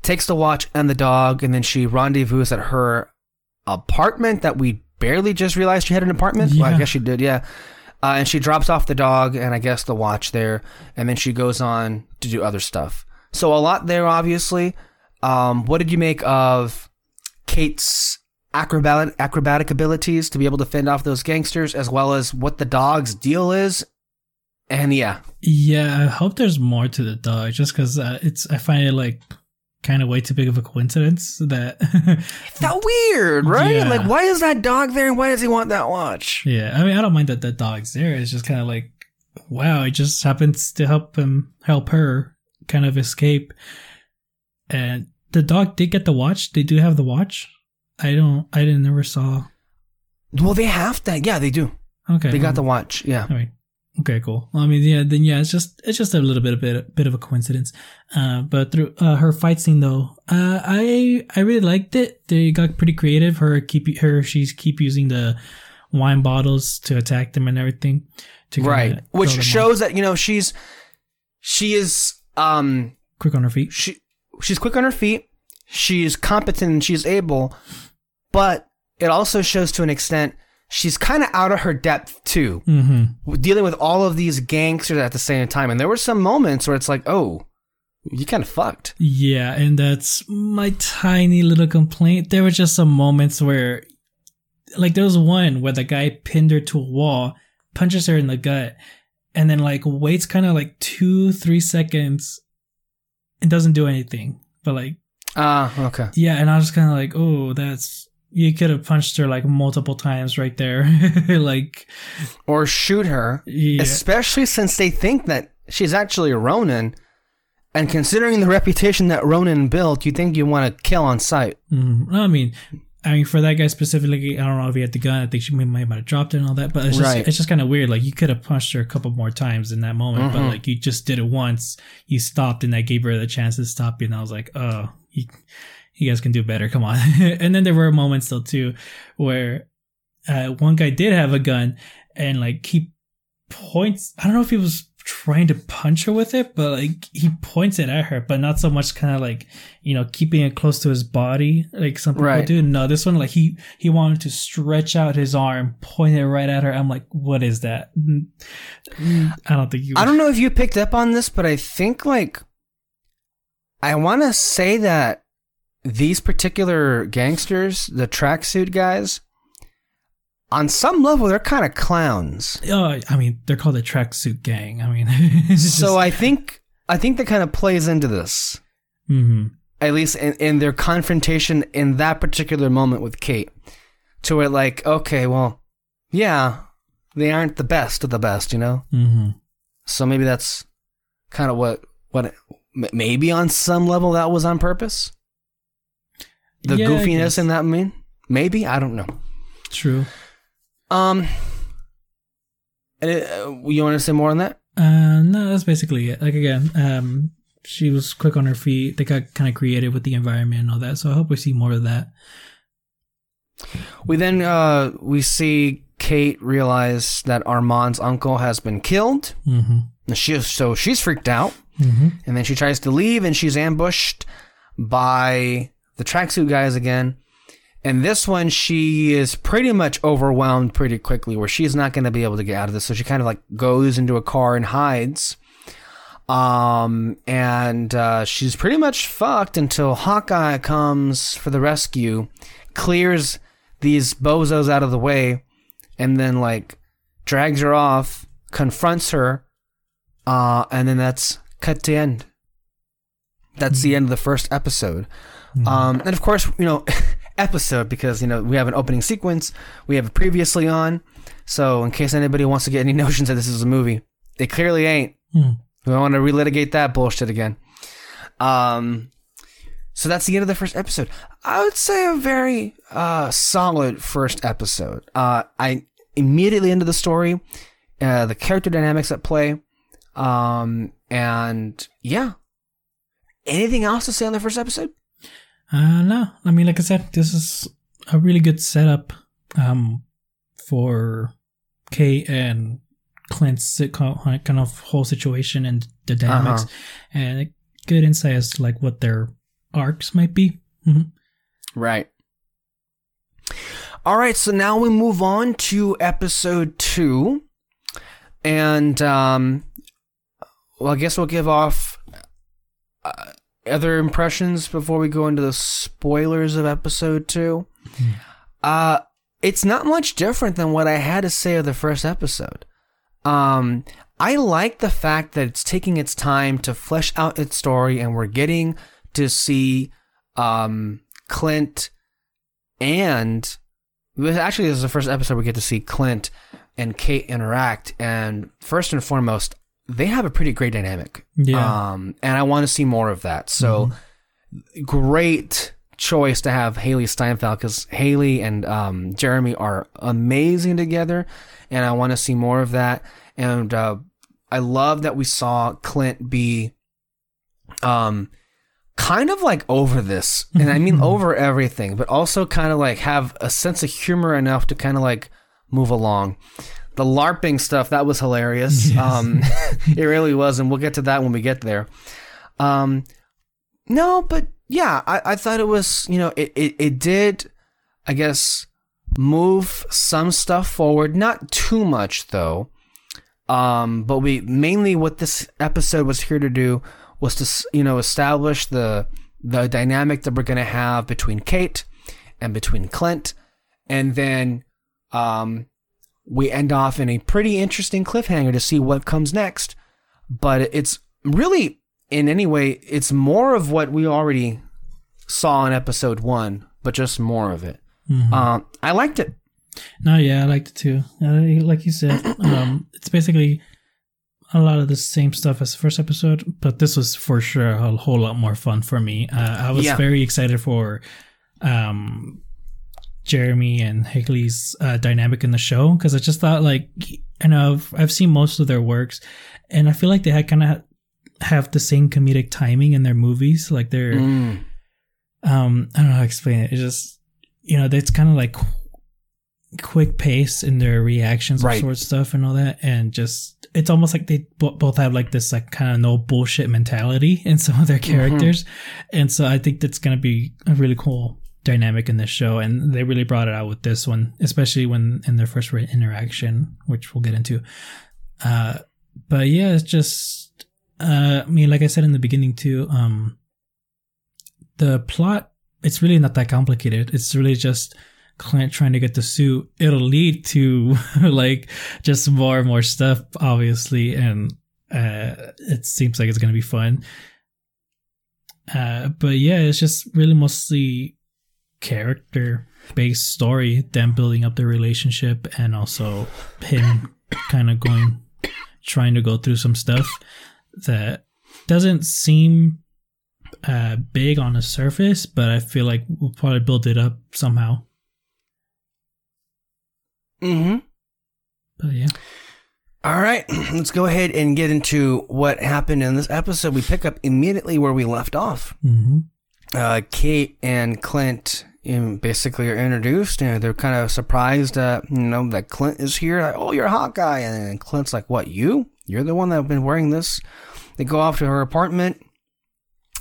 takes the watch and the dog, and then she rendezvous at her apartment that we barely just realized she had an apartment. Well, I guess she did, yeah. Uh, and she drops off the dog and I guess the watch there, and then she goes on to do other stuff. So a lot there, obviously. Um, what did you make of Kate's acrobatic acrobatic abilities to be able to fend off those gangsters, as well as what the dog's deal is? And yeah, yeah. I hope there's more to the dog, just because uh, it's. I find it like kind of way too big of a coincidence that. [LAUGHS] that weird, right? Yeah. Like, why is that dog there, and why does he want that watch? Yeah, I mean, I don't mind that the dog's there. It's just kind of like, wow, it just happens to help him, help her kind of escape. And the dog did get the watch. They do have the watch. I don't, I didn't never saw. Well, they have that. Yeah, they do. Okay. They got the watch. Yeah. All right. Okay, cool. I mean, yeah, then yeah, it's just it's just a little bit a bit bit of a coincidence. Uh, but through uh, her fight scene though, uh, I I really liked it. They got pretty creative. Her keep her she's keep using the wine bottles to attack them and everything. To Right. Which them off. shows that, you know, she's she is um quick on her feet. she she's quick on her feet, she's competent and she's able, but it also shows to an extent she's kind of out of her depth too, Mm-hmm. dealing with all of these gangsters at the same time. And there were some moments where it's like, oh, you kind of fucked. Yeah, and that's my tiny little complaint. There were just some moments where, like, there was one where the guy pinned her to a wall, punches her in the gut, and then, like, waits kind of like two, three seconds and doesn't do anything. But, like, Ah, okay. yeah, and I was kind of like, oh, that's. You could have punched her like multiple times right there. [LAUGHS] like, Or shoot her, yeah. especially since they think that she's actually a Ronin. And considering the reputation that Ronin built, you think you want to kill on sight. Mm, I mean, I mean, for that guy specifically, I don't know if he had the gun. I think she may, might have dropped it and all that. But it's just, Right. it's just kind of weird. Like you could have punched her a couple more times in that moment, but Mhm. like you just did it once. You stopped, and that gave her the chance to stop you. And I was like, oh, you, you guys can do better. Come on. [LAUGHS] and then there were moments though too, where uh, one guy did have a gun, and like he points. I don't know if he was trying to punch her with it, but like he points it at her, but not so much kind of like you know keeping it close to his body like some people Right. do. No, this one like he he wanted to stretch out his arm, point it right at her. I'm like, what is that? I don't think you. I don't know if you picked up on this, but I think like I want to say that these particular gangsters, the tracksuit guys, on some level they're kind of clowns. Oh, I mean, they're called the tracksuit gang. I mean, [LAUGHS] it's So just- I think I think that kind of plays into this. Mm-hmm. At least in, in their confrontation in that particular moment with Kate. To where, like, okay, well, yeah, they aren't the best of the best, you know? Mm-hmm. So maybe that's kind of what, what, maybe on some level that was on purpose? The Yeah, goofiness in that mean? Maybe? I don't know. True. Um, uh, you want to say more on that? Uh, no, that's basically it. Like again, um, she was quick on her feet. They got kind of creative with the environment and all that. So I hope we see more of that. We then uh we see Kate realize that Armand's uncle has been killed. Mm-hmm. And She so she's freaked out, Mm-hmm. and then she tries to leave, and she's ambushed by the tracksuit guys again. And this one, she is pretty much overwhelmed pretty quickly, where she's not going to be able to get out of this. So she kind of like goes into a car and hides. Um, and uh, she's pretty much fucked until Hawkeye comes for the rescue, clears these bozos out of the way, and then like drags her off, confronts her, uh, and then that's cut to end. That's the end of the first episode. Um, and of course, you know, [LAUGHS] episode because you know we have an opening sequence, we have it previously on. So in case anybody wants to get any [LAUGHS] notions that this is a movie, they clearly ain't. Hmm. We don't want to relitigate that bullshit again. Um, so that's the end of the first episode. I would say a very uh, solid first episode. Uh, I immediately into the story, uh, the character dynamics at play, um, and yeah. Anything else to say on the first episode? Uh, no, I mean, like I said, this is a really good setup um, for Kate and Clint's kind of whole situation and the dynamics, Uh-huh. and a good insight as to like what their arcs might be. hmm Right. All right, so now we move on to episode two. And, um, well, I guess we'll give off uh, other impressions before we go into the spoilers of episode two. Uh, it's not much different than what I had to say of the first episode. Um, I like the fact that it's taking its time to flesh out its story, and we're getting to see um, Clint and actually, this is the first episode we get to see Clint and Kate interact, and first and foremost, they have a pretty great dynamic. Yeah. Um, and I want to see more of that. So, great choice to have Hailee Steinfeld because Hailee and um, Jeremy are amazing together, and I want to see more of that. And uh, I love that we saw Clint be, um, kind of like over this, and I mean over everything, but also kind of like have a sense of humor enough to kind of like move along. The LARPing stuff that was hilarious. Um, [LAUGHS] it really was, and we'll get to that when we get there. Um, no, but yeah, I, I thought it was, you know, it, it, it did, I guess, move some stuff forward. Not too much, though. Um, but we mainly what this episode was here to do was to, you know, establish the the dynamic that we're gonna have between Kate and between Clint, and then um, we end off in a pretty interesting cliffhanger to see what comes next. But it's really, in any way, it's more of what we already saw in episode one, but just more of it. Mhm. Um, I liked it. No, yeah, I liked it too. Uh, like you said, [COUGHS] um, it's basically a lot of the same stuff as the first episode, but this was for sure a whole lot more fun for me. Uh, I was Yeah. very excited for um, Jeremy and Hailee's uh, dynamic in the show because I just thought like, I know I've, I've seen most of their works, and I feel like they had kind of have the same comedic timing in their movies. Like they're Mm, um i don't know how to explain it it's just you know it's kind of like qu- quick pace in their reactions Right. of sort of stuff and all that and just it's almost like they bo- both have like this like kind of no bullshit mentality in some of their characters and so i think that's gonna be a really cool dynamic in this show and they really brought it out with this one especially when in their first interaction which we'll get into. Uh but yeah it's just uh i mean like i said in the beginning too um the plot it's really not that complicated. It's really just clint trying to get the suit. It'll lead to [LAUGHS] like just more and more stuff obviously and uh it seems like it's gonna be fun. Uh, but yeah, it's just really mostly character based story, them building up the relationship, and also him kind of going, trying to go through some stuff that doesn't seem uh, big on the surface, but I feel like we'll probably build it up somehow. Mm-hmm. But yeah. All right, [CLEARS THROAT] let's go ahead and get into what happened in this episode. We pick up immediately where we left off. Mm-hmm. Uh, Kate and Clint um, basically are introduced, and they're kind of surprised, that you know, that Clint is here. Like, oh, you're Hawkeye, and then Clint's like, "What? You? You're the one that have been wearing this?" They go off to her apartment.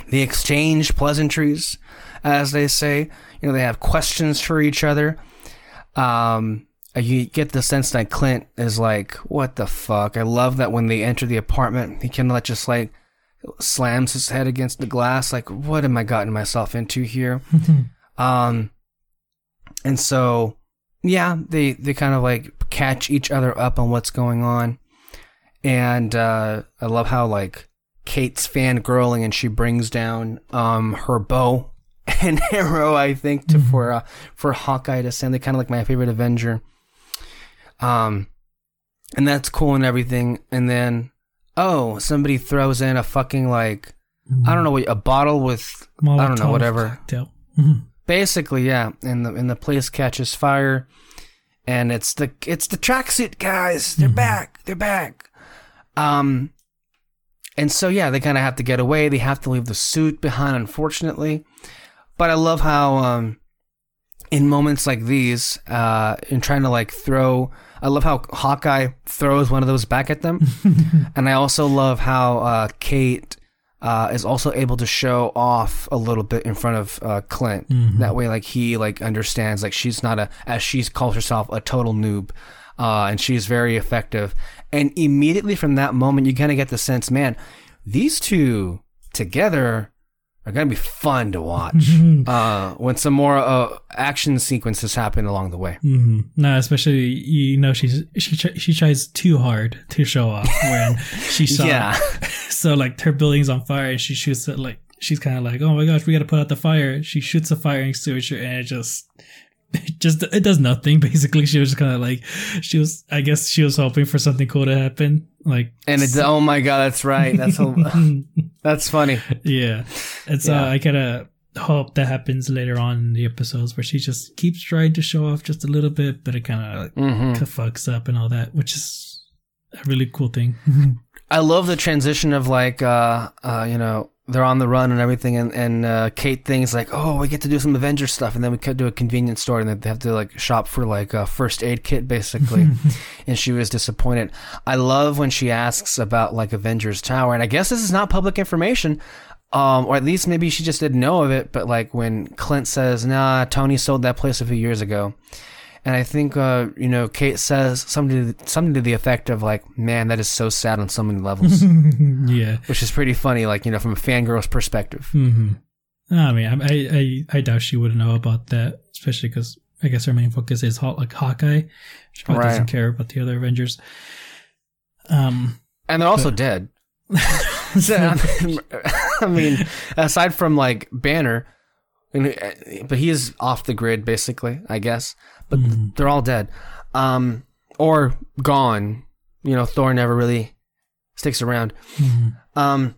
They exchange pleasantries, as they say. You know, they have questions for each other. Um, you get the sense that Clint is like, what the fuck? I love that when they enter the apartment, he kind of just like slams his head against the glass, like, what am I gotten myself into here? [LAUGHS] um, and so, yeah, they, they kind of like catch each other up on what's going on. And, uh, I love how like Kate's fangirling and she brings down, um, her bow [LAUGHS] and arrow, I think, to, for, uh, for Hawkeye to send. They kind of like my favorite Avenger. Um, and that's cool and everything. And then, oh, somebody throws in a fucking like, I don't know, a bottle with, I don't know, Molotov whatever. cocktail. Basically, yeah. And the and the place catches fire, and it's the it's the tracksuit guys. They're back. They're back. Um, and so yeah, they kind of have to get away. They have to leave the suit behind, unfortunately. But I love how um, in moments like these, uh, in trying to like throw, I love how Hawkeye throws one of those back at them, [LAUGHS] and I also love how uh, Kate uh, is also able to show off a little bit in front of uh, Clint. That way, like he like understands like she's not a as she calls herself a total noob, uh, and she's very effective. And immediately from that moment, you kind of get the sense, man, these two together are gonna be fun to watch. uh, when some more uh, action sequences happen along the way. hmm No, especially you know she's she she tries too hard to show off when [LAUGHS] she saw. Yeah. [LAUGHS] So like her building's on fire and she shoots it like she's kind of like oh my gosh we got to put out the fire. She shoots a fire extinguisher and it just [LAUGHS] just it does nothing [LAUGHS] basically. She was kind of like she was I guess she was hoping for something cool to happen like And it's oh my god, that's right. That's a, [LAUGHS] that's funny. yeah. it's so Yeah. I kind of hope that happens later on in the episodes where she just keeps trying to show off just a little bit, but it kind of hmm fucks up and all that, which is a really cool thing. I love the transition of like, uh, uh, you know, they're on the run and everything, and and uh, Kate thinks like, oh, we get to do some Avengers stuff, and then we cut to a convenience store, and they have to like shop for like a first aid kit, basically. [LAUGHS] and she was disappointed. I love when she asks about like Avengers Tower, and I guess this is not public information. Um, or at least maybe she just didn't know of it, but like when Clint says, nah, Tony sold that place a few years ago. And I think, uh, you know, Kate says something to, something to the effect of like, man, that is so sad on so many levels, [LAUGHS] yeah. which is pretty funny, like, you know, from a fangirl's perspective. hmm I mean, I, I I doubt she would know about that, especially because I guess her main focus is Haw- like Hawkeye. She probably Right. doesn't care about the other Avengers. Um, And they're also dead. [LAUGHS] [LAUGHS] So, I mean, aside from like Banner, and- but he is off the grid basically, I guess. But they're all dead, um, or gone. You know, Thor never really sticks around. Um,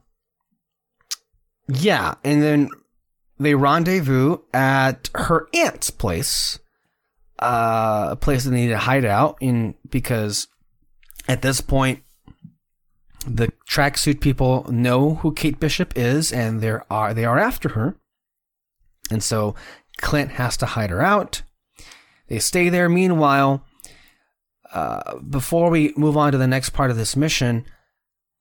yeah, and then they rendezvous at her aunt's place, uh, a place that they need to hide out in because at this point the tracksuit people know who Kate Bishop is, and they are they are after her, and so Clint has to hide her out. They stay there. Meanwhile, uh, before we move on to the next part of this mission,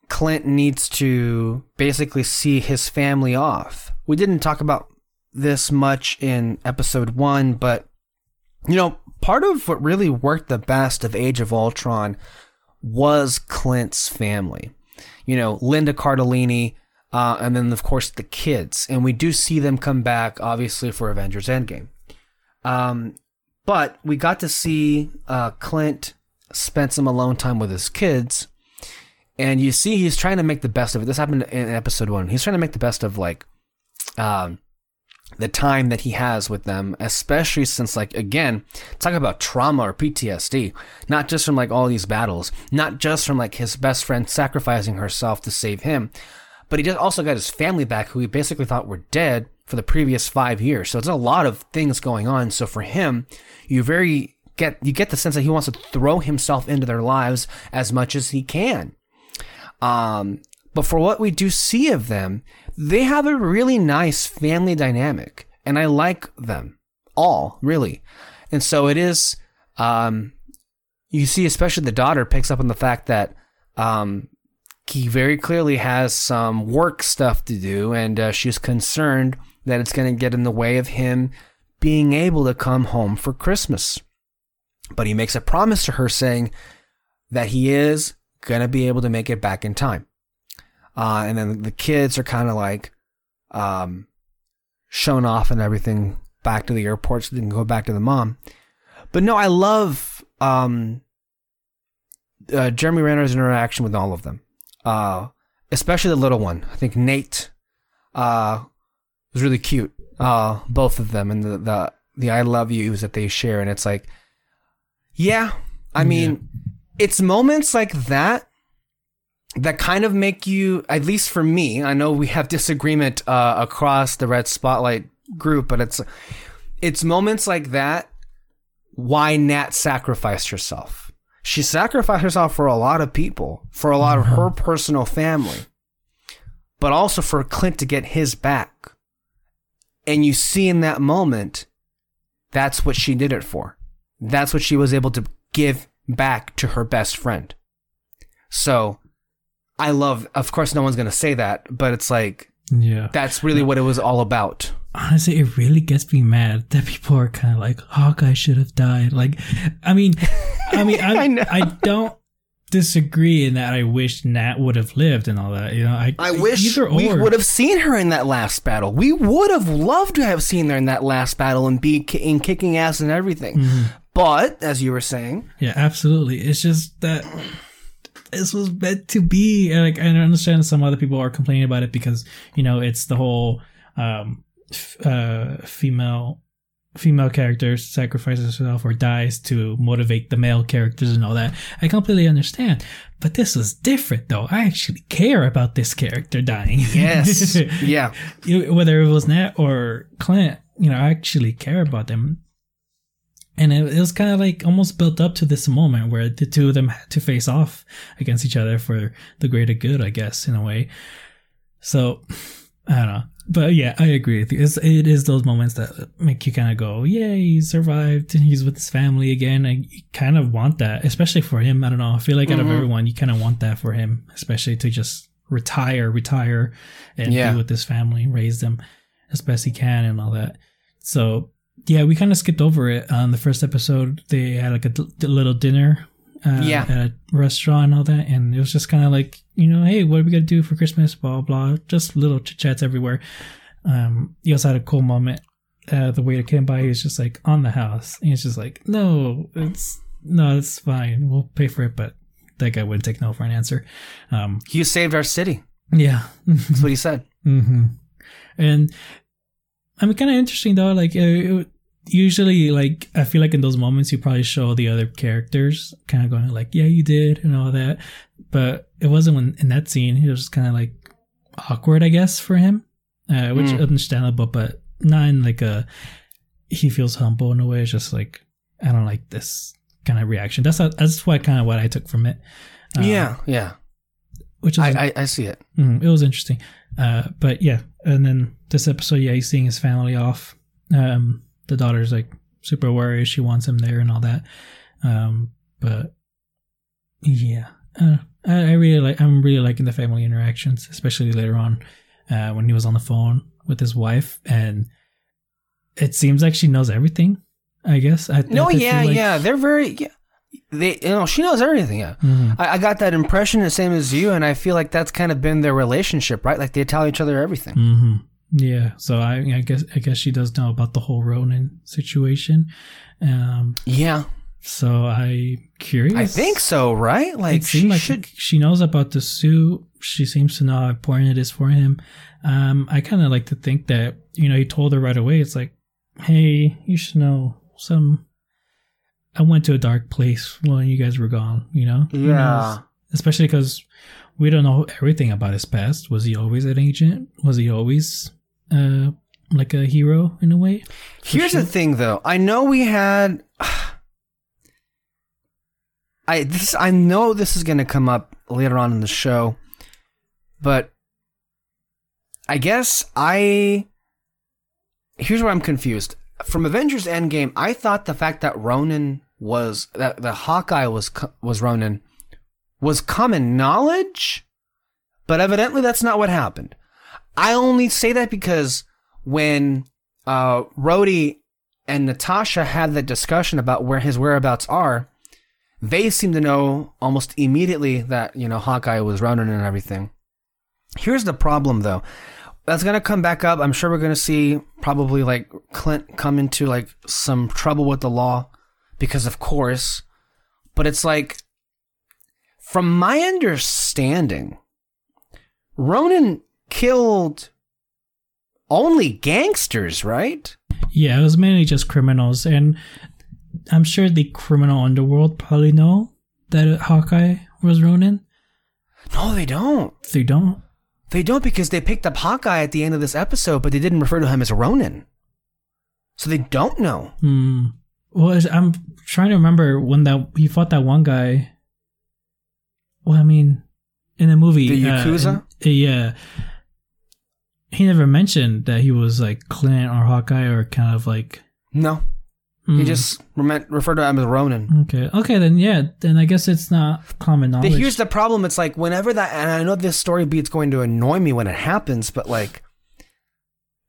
Clint needs to basically see his family off. We didn't talk about this much in episode one, but you know, part of what really worked the best of Age of Ultron was Clint's family. You know, Linda Cardellini, uh, and then of course the kids, and we do see them come back, obviously for Avengers Endgame. Um, but we got to see uh, Clint spend some alone time with his kids, and you see he's trying to make the best of it. This happened in episode one. He's trying to make the best of like um, the time that he has with them, especially since, like, again, talk about trauma or PTSD, not just from like all these battles, not just from like his best friend sacrificing herself to save him, but he also got his family back who he basically thought were dead for the previous five years. So it's a lot of things going on. So for him, you very get you get the sense that he wants to throw himself into their lives as much as he can. Um, but for what we do see of them, they have a really nice family dynamic, and I like them all really. And so it is. Um, you see, especially the daughter picks up on the fact that um, he very clearly has some work stuff to do, and uh, she's concerned that it's going to get in the way of him being able to come home for Christmas. But he makes a promise to her saying that he is going to be able to make it back in time. Uh, and then the kids are kind of like um, shown off and everything back to the airport so they can go back to the mom. But no, I love um, uh, Jeremy Renner's interaction with all of them, uh, especially the little one. I think Nate uh, was really cute, uh, both of them, and the, the the I love yous that they share, and it's like, yeah, I mean, it's moments like that that kind of make you, at least for me, I know we have disagreement uh, across the Red Spotlight group, but it's it's moments like that why Nat sacrificed herself. She sacrificed herself for a lot of people, for a lot of her mm-hmm. personal family, but also for Clint to get his back. And you see in that moment, that's what she did it for. That's what she was able to give back to her best friend. So I love, of course, no one's going to say that, but it's like, Yeah. that's really what it was all about. Honestly, it really gets me mad that people are kind of like Hawkeye should have died. Like, I mean, I mean, [LAUGHS] I, I. I don't disagree in that I wish Nat would have lived and all that. You know, I I wish we would have seen her in that last battle. We would have loved to have seen her in that last battle and be in kicking ass and everything. Mm-hmm. But as you were saying, Yeah, absolutely. It's just that this was meant to be. And like, I understand some other people are complaining about it because you know it's the whole um, uh, female female character sacrifices herself or dies to motivate the male characters and all that. I completely understand. But this was different though. I actually care about this character dying. yes, [LAUGHS] yeah, whether it was Nat or Clint, you know, I actually care about them. And it, it was kind of like almost built up to this moment where the two of them had to face off against each other for the greater good, I guess, in a way. So, [SIGHS] I don't know. But yeah, I agree with you. It's, it is those moments that make you kind of go, yeah, he survived and he's with his family again. I kind of want that, especially for him. I don't know. I feel like out of Mhm. everyone, you kind of want that for him, especially to just retire, retire and Yeah. be with his family, raise them as best he can and all that. So yeah, we kind of skipped over it on the first episode. They had like a d- little dinner, uh, Yeah. at a restaurant and all that, and it was just kind of like you know, hey, what are we gonna do for Christmas? Blah blah, just little chit chats everywhere. Um, he also had a cool moment. Uh, the waiter came by, he was just like on the house, and he's just like, no, it's no, it's fine, we'll pay for it, but that guy wouldn't take no for an answer. Um, you saved our city. yeah, That's what he [LAUGHS] said. hmm And I mean, kind of interesting though. Like, uh, it, usually, like I feel like in those moments, you probably show the other characters kind of going like, "Yeah, you did," and all that. But it wasn't when in that scene. It was just kind of like awkward, I guess, for him, uh, which Mm. understandable, but not in like a he feels humble in a way. It's just like I don't like this kind of reaction. That's that's what kind of what I took from it. Uh, yeah, yeah. which is I, I I see it. Mhm, it was interesting. Uh, but yeah, and then this episode, yeah, he's seeing his family off. Um, the daughter's like super worried. She wants him there and all that. Um, but yeah, uh, I, I really like. I'm really liking the family interactions, especially later on uh, when he was on the phone with his wife, and it seems like she knows everything. I guess. I, No, yeah, like- yeah. They're very. Yeah. They, you know, she knows everything. Yeah, Mhm. I, I got that impression the same as you, and I feel like that's kind of been their relationship, right? Like they tell each other everything. hmm Yeah, so I, I guess I guess she does know about the whole Ronin situation. Um, Yeah, so I curious. I think so, right? Like she like should. she knows about the suit she seems to know how important it is for him. Um, I kind of like to think that you know he told her right away. It's like, hey, you should know some. I went to a dark place when you guys were gone. You know, Yeah. especially because we don't know everything about his past. Was he always an agent? Was he always uh like a hero in a way? Here's sure. the thing, though. I know we had. [SIGHS] I this I know this is going to come up later on in the show, but I guess I. Here's where I'm confused. From Avengers Endgame, I thought the fact that Ronin was that the Hawkeye was was Ronin was common knowledge, but evidently that's not what happened. I only say that because when uh, Rhodey and Natasha had the discussion about where his whereabouts are, they seem to know almost immediately that you know Hawkeye was Ronin and everything. Here's the problem, though. That's gonna come back up. I'm sure we're gonna see probably like Clint come into like some trouble with the law because, of course. But it's like, from my understanding, Ronin killed only gangsters, right? Yeah, it was mainly just criminals, and I'm sure the criminal underworld probably know that Hawkeye was Ronin. No, they don't. They don't. They don't because they picked up Hawkeye at the end of this episode, but they didn't refer to him as Ronin. So they don't know. Hmm. Well, I'm trying to remember when that he fought that one guy. Well, I mean, in the movie, The uh, Yakuza? in- yeah, he never mentioned that he was like Clint or Hawkeye or kind of like. No, hmm. he just rem- referred to him as Ronin. Okay. Okay, then yeah, then I guess it's not common But knowledge. here's the problem: it's like whenever that, and I know this story beat's going to annoy me when it happens, but like,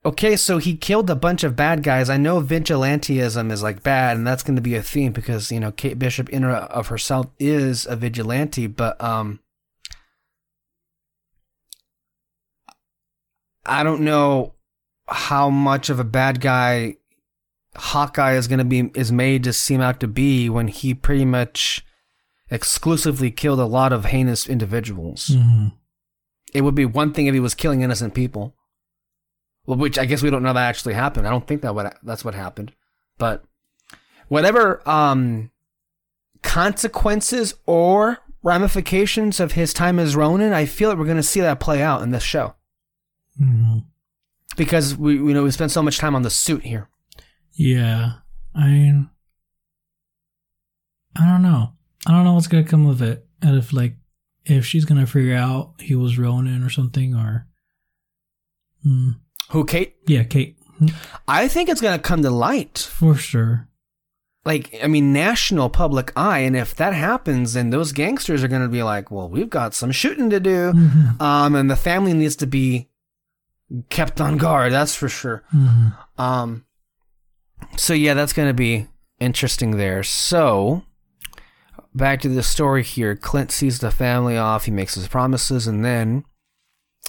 okay, so he killed a bunch of bad guys. I know vigilantism is like bad, and that's going to be a theme because you know Kate Bishop in of herself is a vigilante, but um, I don't know how much of a bad guy Hawkeye is going to be is made to seem out to be when he pretty much exclusively killed a lot of heinous individuals. Mhm. It would be one thing if he was killing innocent people. Well, which I guess we don't know that actually happened. I don't think that what that's what happened. But whatever um consequences or ramifications of his time as Ronin, I feel that we're going to see that play out in this show Mhm. because we you know we spent so much time on the suit here. Yeah, I mean, I don't know. I don't know what's gonna come of it. And if like, if she's gonna figure out he was Ronin or something, or, Hmm. Who Kate? yeah, Kate, I think it's going to come to light. for sure. like I mean national public eye and if that happens then those gangsters are going to be like well we've got some shooting to do Mhm. um and the family needs to be kept on guard that's for sure. Mhm. um so yeah that's going to be interesting there. So back to the story here. Clint sees the family off he makes his promises and then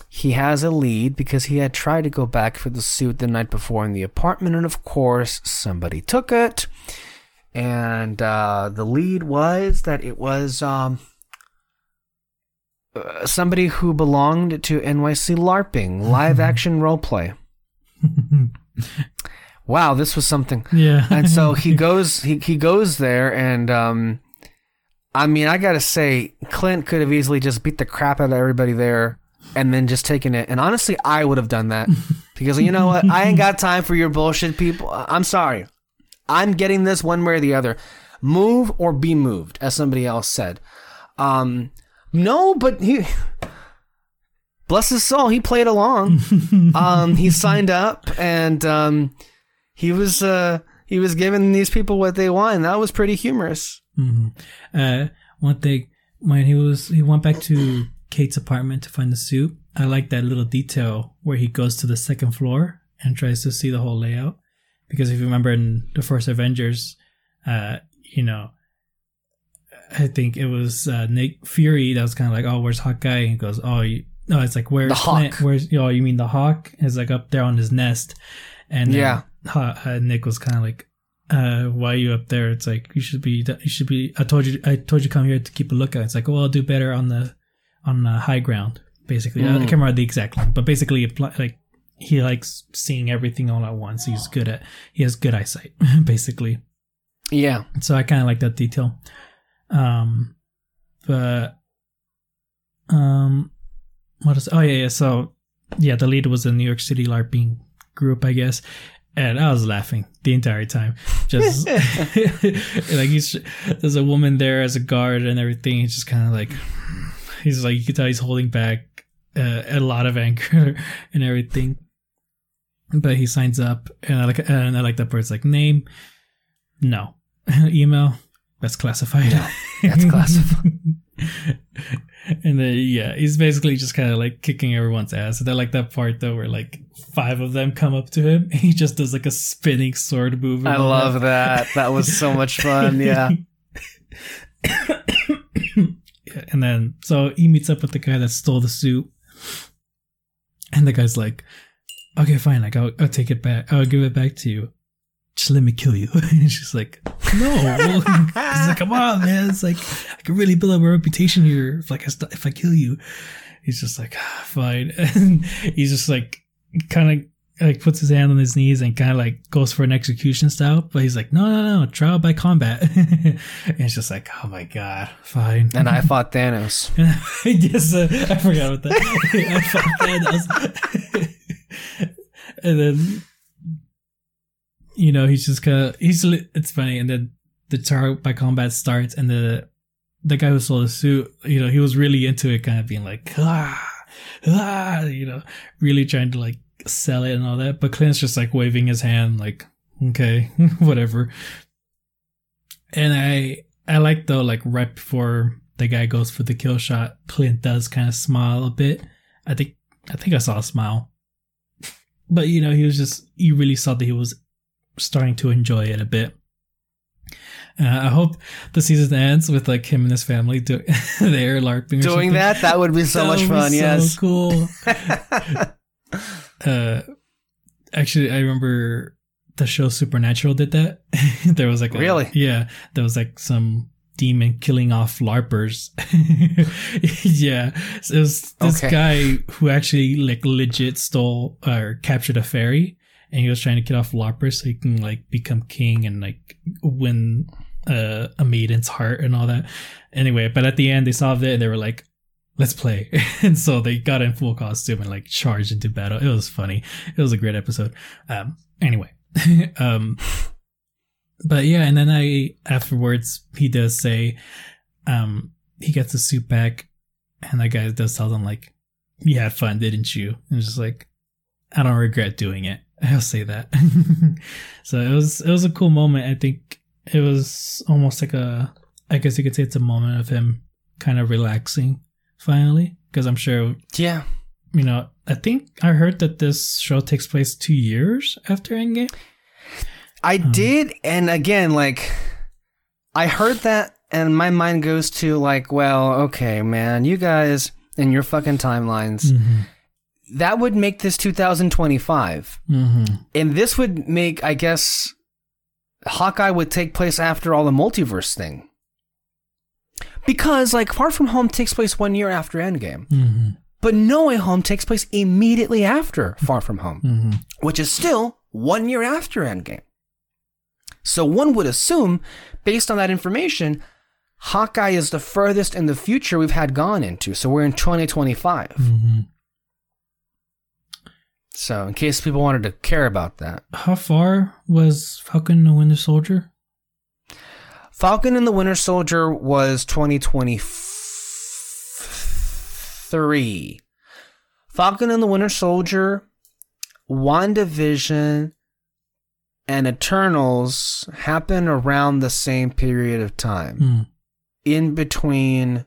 he has a lead because he had tried to go back for the suit the night before in the apartment and of course somebody took it. And uh, the lead was that it was um, uh, somebody who belonged to NYC LARPing, [LAUGHS] live action roleplay. Wow, this was something. yeah. And so he [LAUGHS] goes, he, he goes there, and um, I mean, I gotta say, Clint could have easily just beat the crap out of everybody there, and then just taken it. And honestly, I would have done that [LAUGHS] because you know what? I ain't got time for your bullshit, people. I'm sorry. I'm getting this one way or the other. Move or be moved, as somebody else said. Um, no, but he, [LAUGHS] bless his soul, he played along. [LAUGHS] um, he signed up, and um, he was uh, he was giving these people what they want. And that was pretty humorous. hmm Uh, one thing when he was he went back to Kate's apartment to find the suit. I like that little detail where he goes to the second floor and tries to see the whole layout. Because if you remember in the first Avengers, uh, you know, I think it was uh, Nick Fury that was kind of like, "Oh, where's Hawkeye?" And he goes, "Oh, you, no, it's like where's The Clint? Hawk. Where's oh, you mean the Hawk? Is like up there on his nest." And Yeah. Uh, Nick was kind of like, uh, why are you up there? It's like you should be. You should be. I told you. I told you to come here to keep a lookout. It's like, well, I'll do better on the on the high ground. Basically, I Mm. can't remember the exact line, but basically, like he likes seeing everything all at once. He's good at he has good eyesight, [LAUGHS] basically. Yeah. So I kind of like that detail. Um, but um, what is? Oh yeah, yeah. So yeah, the lead was a New York City LARPing group, I guess, and I was laughing the entire time. Just [LAUGHS] [LAUGHS] like he's there's a woman there as a guard and everything. He's just kind of like he's like you can tell he's holding back uh, a lot of anger [LAUGHS] and everything. But he signs up, and I like and I like that part's like name, no, email, that's classified. that's classified. [LAUGHS] and then yeah, he's basically just kind of like kicking everyone's ass. And I like that part though, where like five of them come up to him, and [LAUGHS] he just does like a spinning sword move. I love that. That was so much fun. Yeah. [LAUGHS] Yeah, and then so he meets up with the guy that stole the suit, and the guy's like, "Okay, fine, like I'll, I'll take it back. I'll give it back to you. Just let me kill you." [LAUGHS] and she's like, "No." [LAUGHS] He's like, "Come on, man. It's like I can really build up a reputation here if like I st- if I kill you." He's just like, ah, "Fine," [LAUGHS] and he's just like, kind of like puts his hand on his knees and kind of like goes for an execution style, but he's like, no, no, no, trial by combat. and it's just like, oh my god, fine. And I fought Thanos. yes, uh, I forgot about that. I fought Thanos. and then, you know, he's just kind of, he's, it's funny. And then the trial by combat starts and the, the guy who sold the suit, you know, he was really into it, kind of being like, ah, ah, you know, really trying to like sell it and all that. But Clint's just like waving his hand, like, okay, [LAUGHS] whatever. And I, I like though, like right before the guy goes for the kill shot, Clint does kind of smile a bit. I think, I think I saw a smile. [LAUGHS] But you know, he was just, you really saw that he was starting to enjoy it a bit. Uh, I hope the season ends with like him and his family do- [LAUGHS] there LARPing. Or Doing something. that, that would be so That much fun. so yes. cool. [LAUGHS] uh, actually, I remember the show Supernatural did that. [LAUGHS] there was like a, Really? yeah, there was like some demon killing off larpers. yeah, so it was this Okay. guy who actually like legit stole or captured a fairy, and he was trying to kill off larpers so he can like become king and like win uh, a maiden's heart and all that. Anyway, but at the end they solved it and they were like, let's play. [LAUGHS] and so they got in full costume and like charged into battle. It was funny. It was a great episode. Um, anyway, [LAUGHS] um, but yeah, and then I, afterwards, he does say, um, he gets the suit back and that guy does tell them like, you had fun, didn't you? And just like, I don't regret doing it. [LAUGHS] I'll say that. [LAUGHS] so it was, it was a cool moment. I think it was almost like a, I guess you could say it's a moment of him kind of relaxing finally because i'm sure Yeah. you know i think i heard that this show takes place two years after endgame I Um, did, and again, like I heard that, and my mind goes to like, well, okay, man, you guys and your fucking timelines. mm-hmm. That would make this 2025, Mm-hmm. and this would make, I guess, Hawkeye would take place after all the multiverse thing. Because like Far From Home takes place one year after Endgame, Mm-hmm. but No Way Home takes place immediately after Far From Home. Mm-hmm. which is still one year after Endgame. So one would assume, based on that information, Hawkeye is the furthest in the future we've had gone into. So we're in 2025. Mm-hmm. So in case people wanted to care about that, how far was falcon and the winter soldier Falcon and the Winter Soldier was 2023. Falcon and the Winter Soldier, WandaVision, and Eternals happen around the same period of time. mm. in between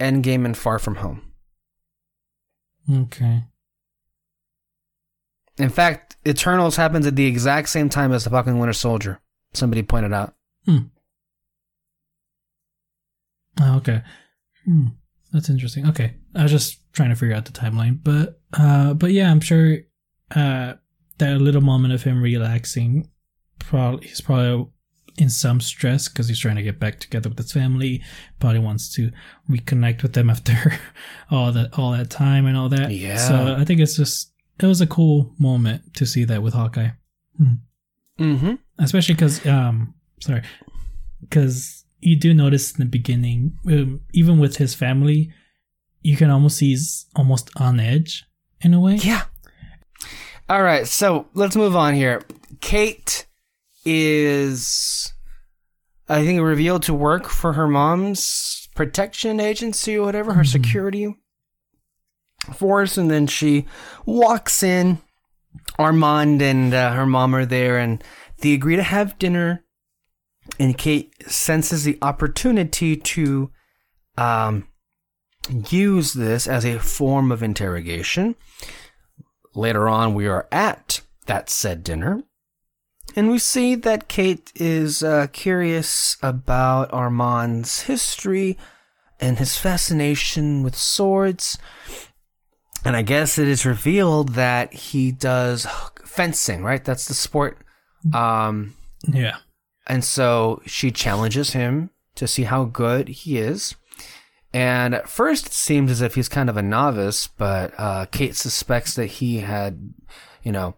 Endgame and Far From Home. okay In fact, Eternals happens at the exact same time as the fucking Winter Soldier. Somebody pointed out. Oh, okay hmm. that's interesting okay i was just trying to figure out the timeline but uh but yeah i'm sure uh that little moment of him relaxing probably he's probably in some stress because he's trying to get back together with his family. Probably wants to reconnect with them after [LAUGHS] all that all that time and all that. Yeah. So I think it's just it was a cool moment to see that with Hawkeye, Mm-hmm. especially because um sorry because you do notice in the beginning um, even with his family you can almost see he's almost on edge in a way. Yeah. All right, so let's move on here. Kate is, I think, revealed to work for her mom's protection agency or whatever, her security force, and then she walks in. Armand and uh, her mom are there, and they agree to have dinner. And Kate senses the opportunity to um, use this as a form of interrogation. Later on, we are at that said dinner, and we see that Kate is uh, curious about Armand's history and his fascination with swords. And I guess it is revealed that he does fencing, right? That's the sport. Um, Yeah. and so she challenges him to see how good he is. And at first, it seems as if he's kind of a novice, but uh, Kate suspects that he had, you know,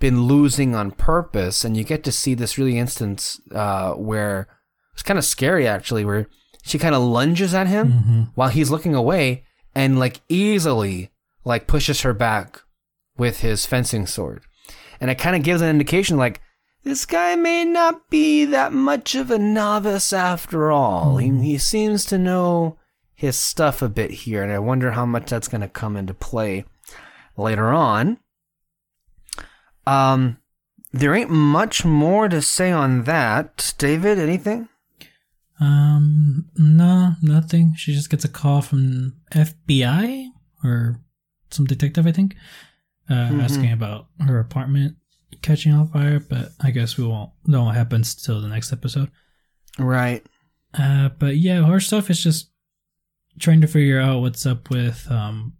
been losing on purpose. And you get to see this really instance uh, where it's kind of scary, actually, where she kind of lunges at him while he's looking away and, like, easily, like, pushes her back with his fencing sword. And it kind of gives an indication, like, this guy may not be that much of a novice after all. He, he seems to know his stuff a bit here, and I wonder how much that's going to come into play later on. Um, there ain't much more to say on that. David, anything? Um, no, nothing. She just gets a call from FBI or some detective, I think, uh, asking about her apartment catching on fire. But I guess we won't know what happens till the next episode. Right. Uh, but yeah, her stuff is just trying to figure out what's up with um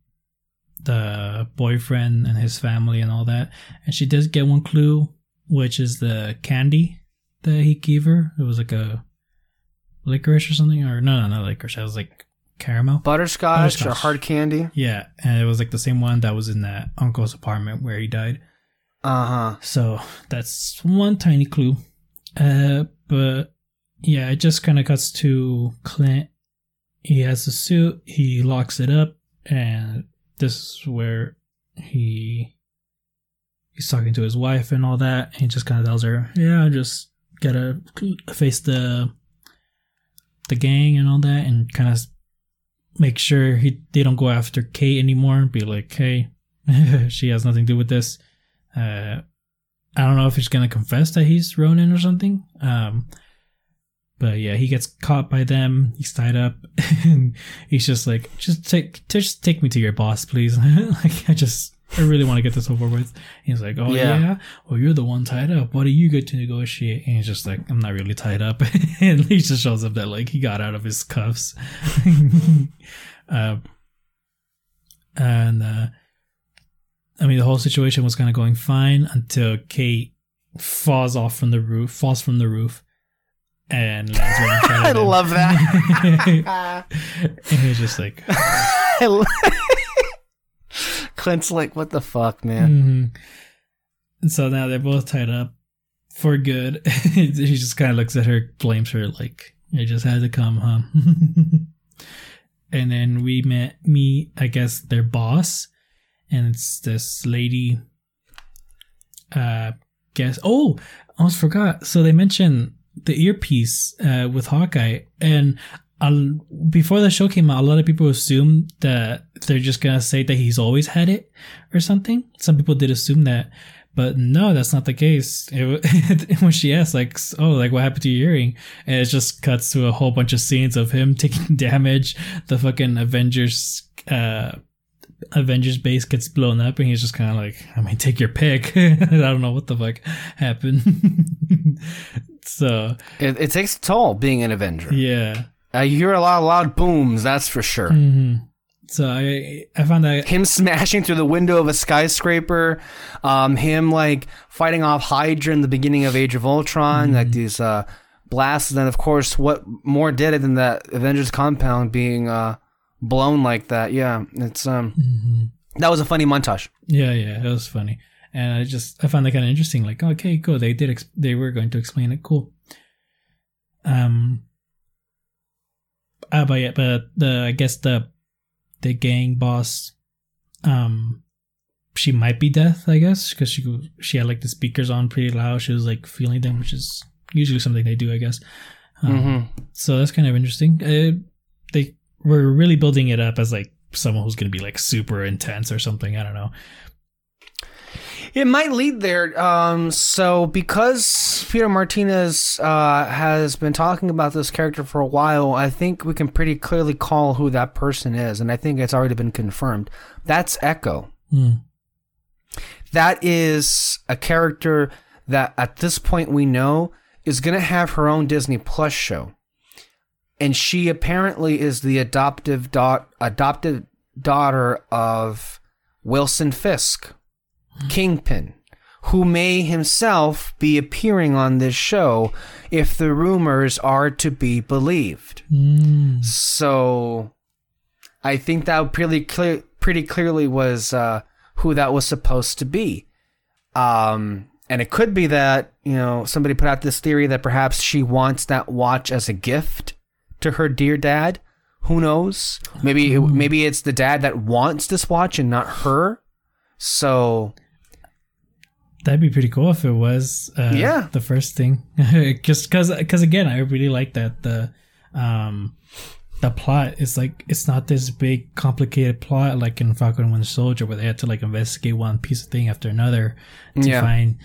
the boyfriend and his family and all that. And she does get one clue, which is the candy that he gave her. It was like a licorice or something, or no, no, not licorice. It was like caramel. Butterscotch, or hard candy? Yeah, and it was like the same one that was in that uncle's apartment where he died. Uh huh. So that's one tiny clue. Uh, but yeah, it just kind of cuts to Clint. He has the suit, he locks it up, and this is where he he's talking to his wife and all that. And he just kind of tells her, "Yeah, I just gotta face the the gang and all that, and kind of make sure he they don't go after Kate anymore. Be like, hey, [LAUGHS] she has nothing to do with this." Uh, I don't know if he's gonna confess that he's Ronin or something. Um, but yeah, he gets caught by them. He's tied up, [LAUGHS] and he's just like, "Just take, just take me to your boss, please. [LAUGHS] like, I just, I really want to get this over with." He's like, "Oh Yeah. yeah, well you're the one tied up. Why do you get to negotiate?" And he's just like, "I'm not really tied up." [LAUGHS] and he just shows up that like he got out of his cuffs. [LAUGHS] uh, and uh, I mean, the whole situation was kind of going fine until Kate falls off from the roof, falls from the roof, and lands right [LAUGHS] I love that. and he's just like, I lo- Clint's like, what the fuck, man? mhm. And so now they're both tied up for good. [LAUGHS] he just kind of looks at her, blames her, like, "I just had to come, huh?" [LAUGHS] and then we met me, I guess, their boss, and it's this lady. Uh, guess. Oh, I almost forgot. So they mentioned the earpiece uh, with Hawkeye, and um, before the show came out, a lot of people assumed that they're just gonna say that he's always had it or something. Some people did assume that, but no, that's not the case. It, [LAUGHS] when she asked, like, "Oh, like what happened to your earring?" and it just cuts to a whole bunch of scenes of him [LAUGHS] taking [LAUGHS] damage. The fucking Avengers. Uh, Avengers base gets blown up, and he's just kind of like, I mean, take your pick. I don't know what the fuck happened. so It, it takes a toll being an Avenger. yeah, You hear a lot of loud booms, that's for sure. hmm so I I found that Him smashing through the window of a skyscraper, um, him like fighting off Hydra in the beginning of Age of Ultron, like these uh, blast. And then, of course, what more did it than that Avengers compound being uh, blown like that? Yeah, it's um, that was a funny montage. Yeah, yeah, it was funny, and I just I found that kind of interesting. Like, okay, cool. They did. Ex- they were going to explain it. Cool. Um. Uh, but yeah, but the I guess the the gang boss, um, she might be death. I guess because she she had like the speakers on pretty loud. She was like feeling them, which is usually something they do. I guess. Um, Mm-hmm. So that's kind of interesting. Uh, they were really building it up as like someone who's going to be like super intense or something. I don't know. It might lead there. Um, so because Peter Martinez uh, has been talking about this character for a while, I think we can pretty clearly call who that person is, and I think it's already been confirmed. That's Echo. Hmm. That is a character that at this point we know is going to have her own Disney Plus show. And she apparently is the adoptive da- adopted daughter of Wilson Fisk, Kingpin, who may himself be appearing on this show if the rumors are to be believed. Hmm. So I think that pretty clear, pretty clearly was uh, who that was supposed to be. Um, and it could be that you know somebody put out this theory that perhaps she wants that watch as a gift to her dear dad. Who knows? Maybe maybe it's the dad that wants this watch and not her. So That'd be pretty cool if it was. Uh, Yeah. the first thing, [LAUGHS] just because, because again, I really like that the, um, the plot is like it's not this big complicated plot like in Falcon and Winter Soldier where they had to like investigate one piece of thing after another to Yeah. find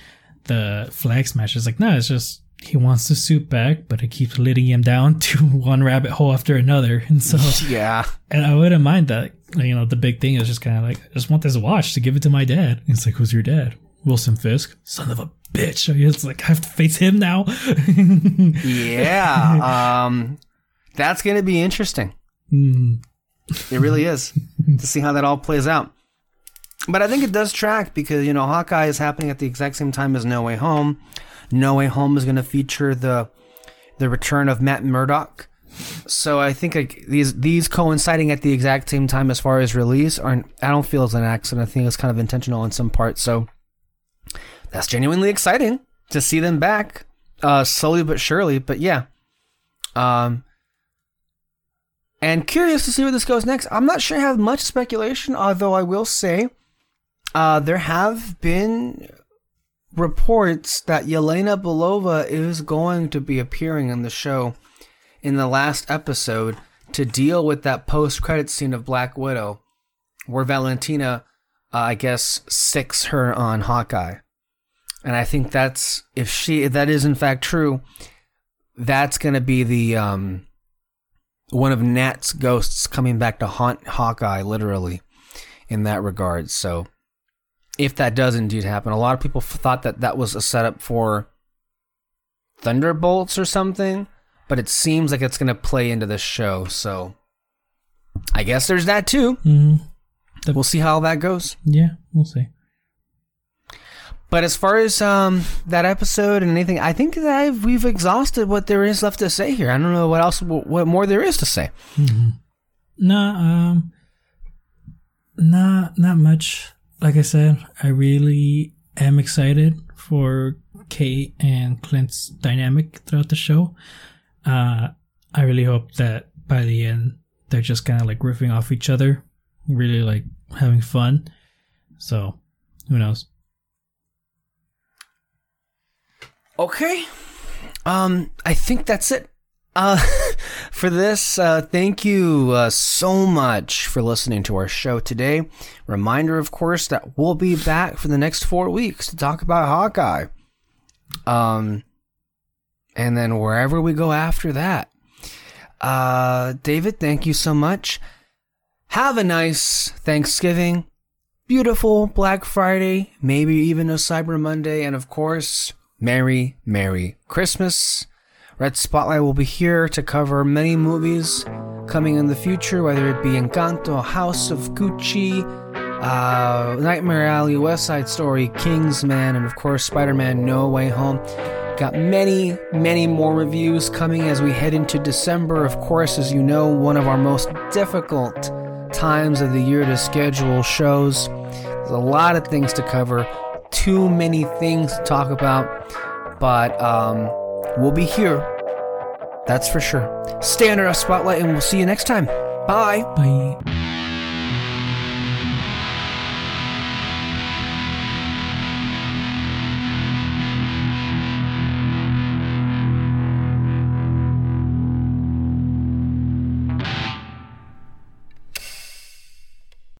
the flag smasher. It's like no, it's just he wants the suit back, but it keeps leading him down [LAUGHS] to one rabbit hole after another, [LAUGHS] and so yeah, and I wouldn't mind that. You know, the big thing is just kind of like, I just want this watch to give it to my dad. And It's like, who's your dad? Wilson Fisk, son of a bitch. It's like I have to face him now. [LAUGHS] yeah. Um, that's gonna be interesting. Hmm. It really [LAUGHS] is to see how that all plays out. But I think it does track because you know Hawkeye is happening at the exact same time as No Way Home. No Way Home is going to feature the the return of Matt Murdock. So I think like these these coinciding at the exact same time as far as release aren't I don't feel as an accident. I think it's kind of intentional in some parts. So that's genuinely exciting to see them back, uh, slowly but surely. But yeah, um, and curious to see where this goes next. I'm not sure I have much speculation, although I will say uh, there have been reports that Yelena Belova is going to be appearing in the show in the last episode to deal with that post-credit scene of Black Widow, where Valentina, uh, I guess, sicks her on Hawkeye. And I think that's if she if that is in fact true, that's gonna be the um one of Nat's ghosts coming back to haunt Hawkeye, literally, in that regard. So, if that does indeed happen, a lot of people thought that that was a setup for Thunderbolts or something, but it seems like it's going to play into this show. So, I guess there's that too. hmm We'll see how that goes. Yeah, we'll see. But as far as um that episode and anything, I think that I've, we've exhausted what there is left to say here. I don't know what else, what more there is to say. Nah, um, not not much. Like I said, I really am excited for Kate and Clint's dynamic throughout the show. Uh, I really hope that by the end they're just kind of like riffing off each other, really like having fun. So, who knows? Okay. Um, I think that's it. Uh, [LAUGHS] for this, uh, thank you uh, so much for listening to our show today. Reminder, of course, that we'll be back for the next four weeks to talk about Hawkeye. Um, and then wherever we go after that. Uh, David, thank you so much. Have a nice Thanksgiving, beautiful Black Friday, maybe even a Cyber Monday, and of course, Merry, Merry Christmas. Red Spotlight will be here to cover many movies coming in the future, whether it be Encanto, House of Gucci, uh, Nightmare Alley, West Side Story, Kingsman, and of course Spider-Man No Way Home. Got many, many more reviews coming as we head into December. Of course, as you know, one of our most difficult times of the year to schedule shows. There's a lot of things to cover, too many things to talk about, but um, we'll be here. That's for sure. Stay under our spotlight, and we'll see you next time. Bye. Bye.